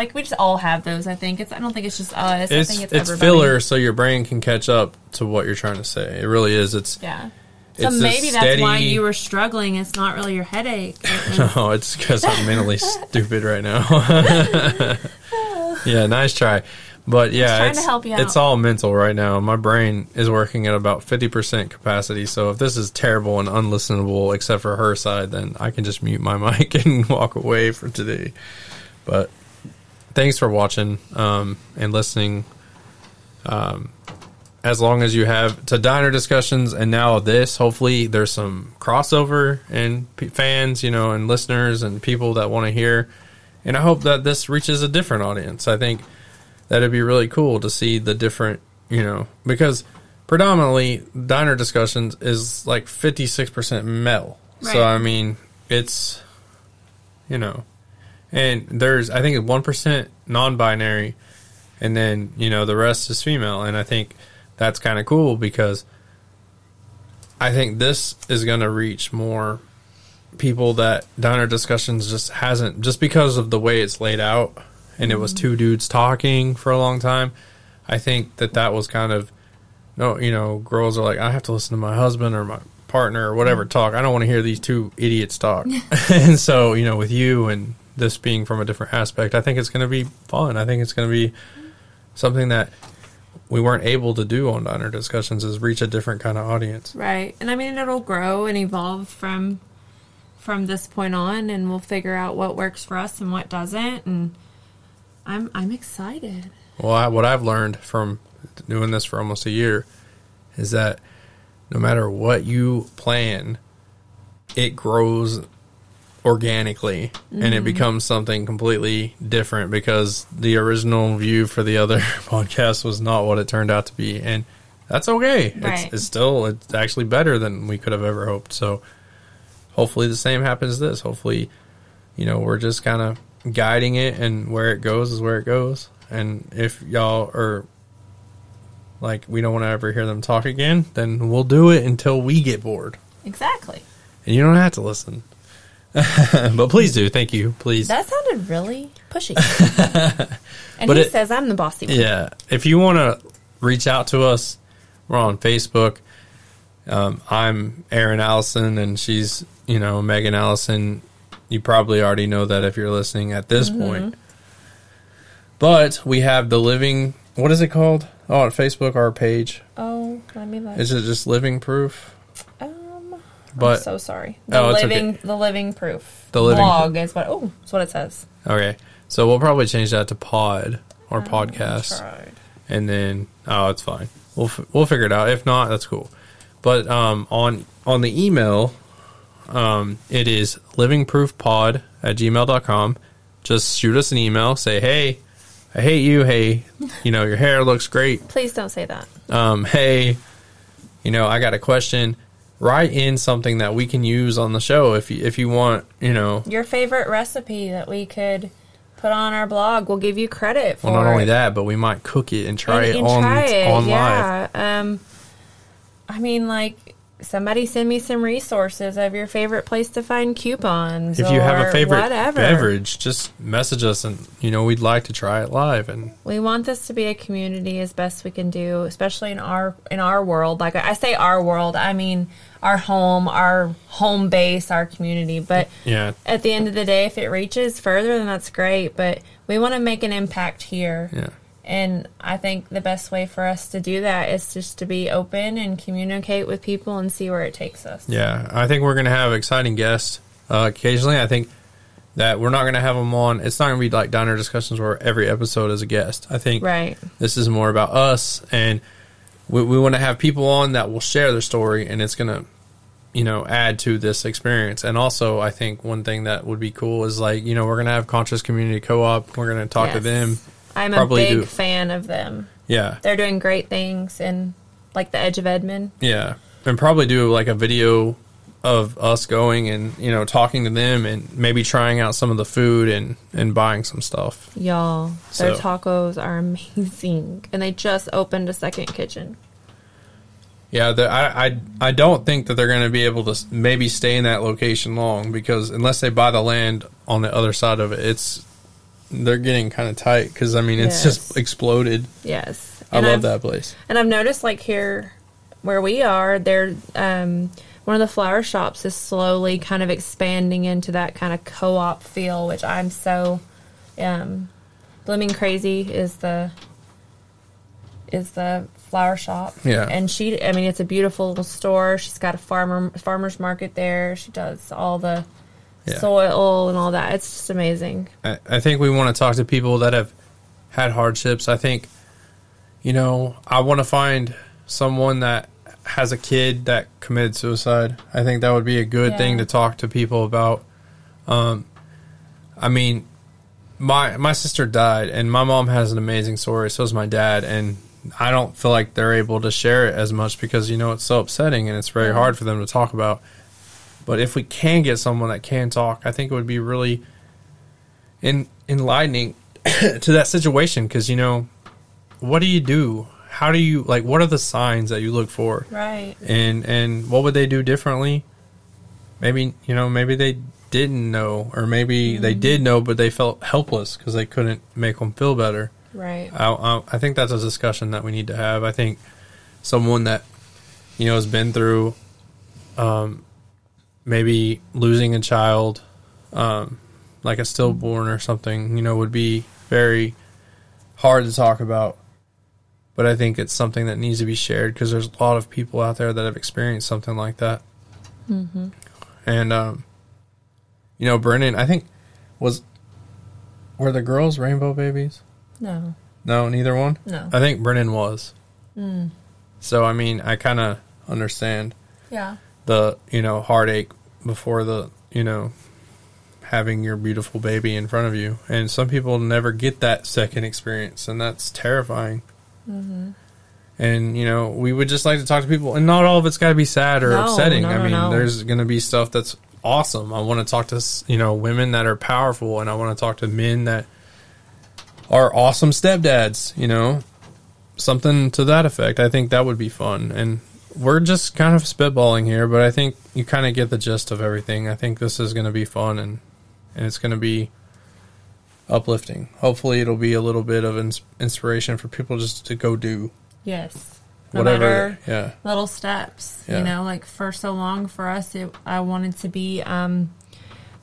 Like we just all have those. I think it's. I don't think it's just us. I It's think it's, it's, filler so your brain can catch up to what you're trying to say. It really is. It's Yeah. So It's maybe that's why you were struggling. It's not really your headache. It No, it's because I'm mentally stupid right now. yeah, nice try. But yeah, trying it's, to help you it's all mental right now. My brain is working at about 50% capacity. So if this is terrible and unlistenable, except for her side, then I can just mute my mic and walk away for today. But thanks for watching um, and listening. Um, as long as you have to diner discussions and now this, hopefully there's some crossover and p- fans, you know, and listeners and people that want to hear. And I hope that this reaches a different audience. I think that'd be really cool to see the different, you know, because predominantly diner discussions is like 56% male. So, I mean, it's, you know, and there's, I think, 1% non binary, and then, you know, the rest is female. And I think that's kind of cool because I think this is going to reach more people that diner discussions just hasn't just because of the way it's laid out and it was mm-hmm. two dudes talking for a long time i think that that was kind of no you know girls are like i have to listen to my husband or my partner or whatever mm-hmm. talk. I don't want to hear these two idiots talk. And so you know with you and this being from a different aspect i think it's going to be fun i think it's going to be something that we weren't able to do on diner discussions is reach a different kind of audience right. And I mean, it'll grow and evolve from from this point on, and we'll figure out what works for us and what doesn't. And I'm I'm excited. Well, I, what I've learned from doing this for almost a year is that no matter what you plan, it grows organically and it mm-hmm. becomes something completely different because the original view for the other podcast was not what it turned out to be and that's okay. Right. it's, it's still it's actually better than we could have ever hoped. So hopefully the same happens this. Hopefully you know we're just kind of guiding it and where it goes is where it goes. And if y'all are like we don't want to ever hear them talk again then we'll do it until we get bored. Exactly. and you don't have to listen but please do. Thank you. Please. That sounded really pushy. and But he it- says I'm the bossy one. yeah. If you want to reach out to us we're on facebook. Um, i'm aaron allison and she's you know megan allison. You probably already know that if you're listening at this point. But we have the living what is it called? Oh on facebook our page. Oh, let me look. is it just living proof But- I'm so sorry. The Oh, it's living, okay. the living proof. The living blog is what. Oh, that's what it says. okay so we'll probably change that to pod Oh, or podcast Tried. and then oh it's fine we'll f- we'll figure it out if not that's cool but um on on the email um it is livingproofpod at gmail.com just shoot us an email say hey i hate you hey you know your hair looks great Please don't say that. um hey you know i got a question write in something that we can use on the show if you if you want you know Your favorite recipe that we could put on our blog. We'll give you credit for. well not only that but we might cook it and try And- it and on try it, on live yeah. Um, I mean, like somebody send me some resources of your favorite place to find coupons. If you have a favorite whatever. beverage, just message us, and you know we'd like to try it live. And We want this to be a community as best we can do, especially in our in our world. Like I say, our world. I mean, our home, our home base, our community. But yeah, at the end of the day, if it reaches further, then that's great. But we want to make an impact here. yeah, And I think the best way for us to do that is just to be open and communicate with people and see where it takes us. yeah. I think we're gonna have exciting guests uh, occasionally. I think that we're not gonna have them on. It's not gonna be like diner discussions where every episode is a guest. I think Right. this is more about us, and we, we want to have people on that will share their story, and it's gonna you know add to this experience and also i think one thing that would be cool is like you know we're gonna have conscious community co-op we're gonna talk to them I'm a big do. fan of them. yeah They're doing great things in like the edge of Edmond. Yeah, and probably do like a video of us going and you know talking to them and maybe trying out some of the food and and buying some stuff. Y'all, their So- tacos are amazing. And they just opened a second kitchen. Yeah, the, I, I I don't think that they're going to be able to maybe stay in that location long because unless they buy the land on the other side of it, it's they're getting kind of tight because I mean it's Yes. just exploded. Yes. I And love I've- that place. And I've noticed like here where we are, there um one of the flower shops is slowly kind of expanding into that kind of co-op feel, which I'm so um blooming crazy is the is the flower shop. Yeah. And she I mean it's a beautiful little store. She's got a farmer farmers market there. She does all the Yeah. soil and all that. It's just amazing. I, I think we want to talk to people that have had hardships. I think, you know, I want to find someone that has a kid that committed suicide. I think that would be a good Yeah. thing to talk to people about. Um, I mean, my my sister died, and my mom has an amazing story. So does my dad, and I don't feel like they're able to share it as much because you know it's so upsetting and it's very hard for them to talk about. But if we can get someone that can talk, I think it would be really en- enlightening to that situation because you know what do you do? How do you like what are the signs that you look for? Right. and and what would they do differently? Maybe you know maybe they didn't know or maybe they did know but they felt helpless because they couldn't make them feel better. Right. I, I, I think that's a discussion that we need to have. I think someone that you know has been through um maybe losing a child um like a stillborn or something you know would be very hard to talk about but i think it's something that needs to be shared because there's a lot of people out there that have experienced something like that and um you know brennan i think was were the girls rainbow babies No. no neither one No. I think Brennan was. So I mean, I kind of understand Yeah. the you know heartache before the you know having your beautiful baby in front of you, and some people never get that second experience, and that's terrifying. Mm-hmm. And you know, we would just like to talk to people, and not all of it's got to be sad or No, upsetting. no, I mean, no. there's going to be stuff that's awesome. I want to talk to you know women that are powerful, and I want to talk to men that are awesome stepdads. You know, something to that effect. I think that would be fun. And we're just kind of spitballing here, but I think you kind of get the gist of everything. I think this is going to be fun and and it's going to be uplifting. Hopefully, it'll be a little bit of ins- inspiration for people just to go do Yes. No whatever. yeah, little steps. Yeah. You know, like for so long for us, it, I wanted to be um,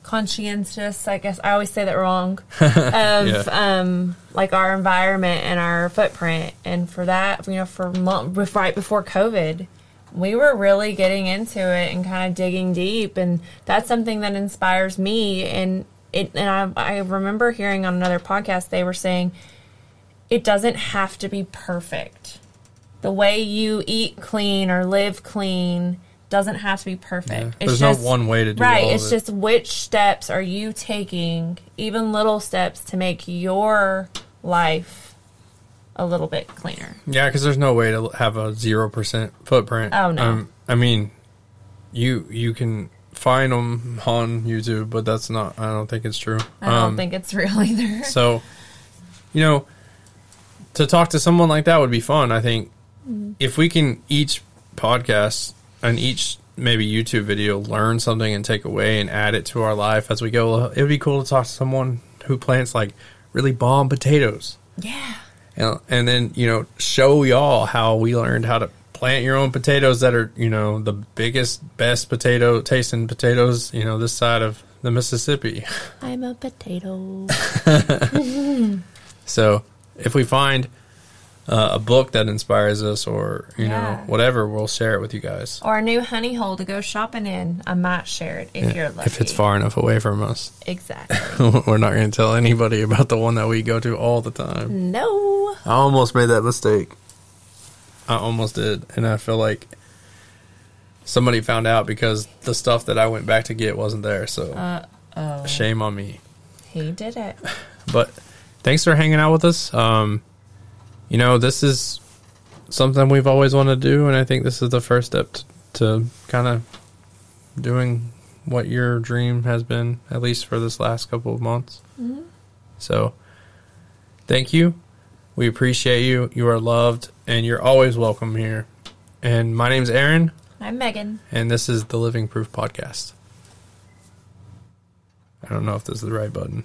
conscientious. I guess I always say that wrong. Of um, like our environment and our footprint, and for that, you know, for month, right before COVID, we were really getting into it and kind of digging deep, and that's something that inspires me. And it, and I, I remember hearing on another podcast they were saying it doesn't have to be perfect the way you eat clean or live clean doesn't have to be perfect. Yeah. There's no one way to do it. right. it's it. just which steps are you taking, even little steps, to make your life a little bit cleaner. yeah, because there's no way to have a zero percent footprint. Oh, no. Um, I mean, you you can find them on YouTube, but that's not. I don't think it's true. I don't Um, think it's real either. So, you know, to talk to someone like that would be fun. I think if we can each podcast and each maybe YouTube video learn something and take away and add it to our life as we go. It would be cool to talk to someone who plants like really bomb potatoes. Yeah. And, and then, you know, show y'all how we learned how to plant your own potatoes that are, you know, the biggest, best potato tasting potatoes, you know, this side of the Mississippi. I'm a potato. So if we find uh, a book that inspires us or, you Yeah. know, whatever, we'll share it with you guys. or a new honey hole to go shopping in. I might share it if you're lucky. If it's far enough away from us. Exactly. We're not going to tell anybody about the one that we go to all the time. no. I almost made that mistake. I almost did, and I feel like somebody found out because the stuff that I went back to get wasn't there. So Uh oh. shame on me. He did it. But thanks for hanging out with us. Um, you know, this is something we've always wanted to do, and I think this is the first step t- to kind of doing what your dream has been, at least for this last couple of months. Mm-hmm. So, thank you. We appreciate you. You are loved, and you're always welcome here. And my name's Aaron, I'm Megan. and this is the Living Proof Podcast. I don't know if this is the right button.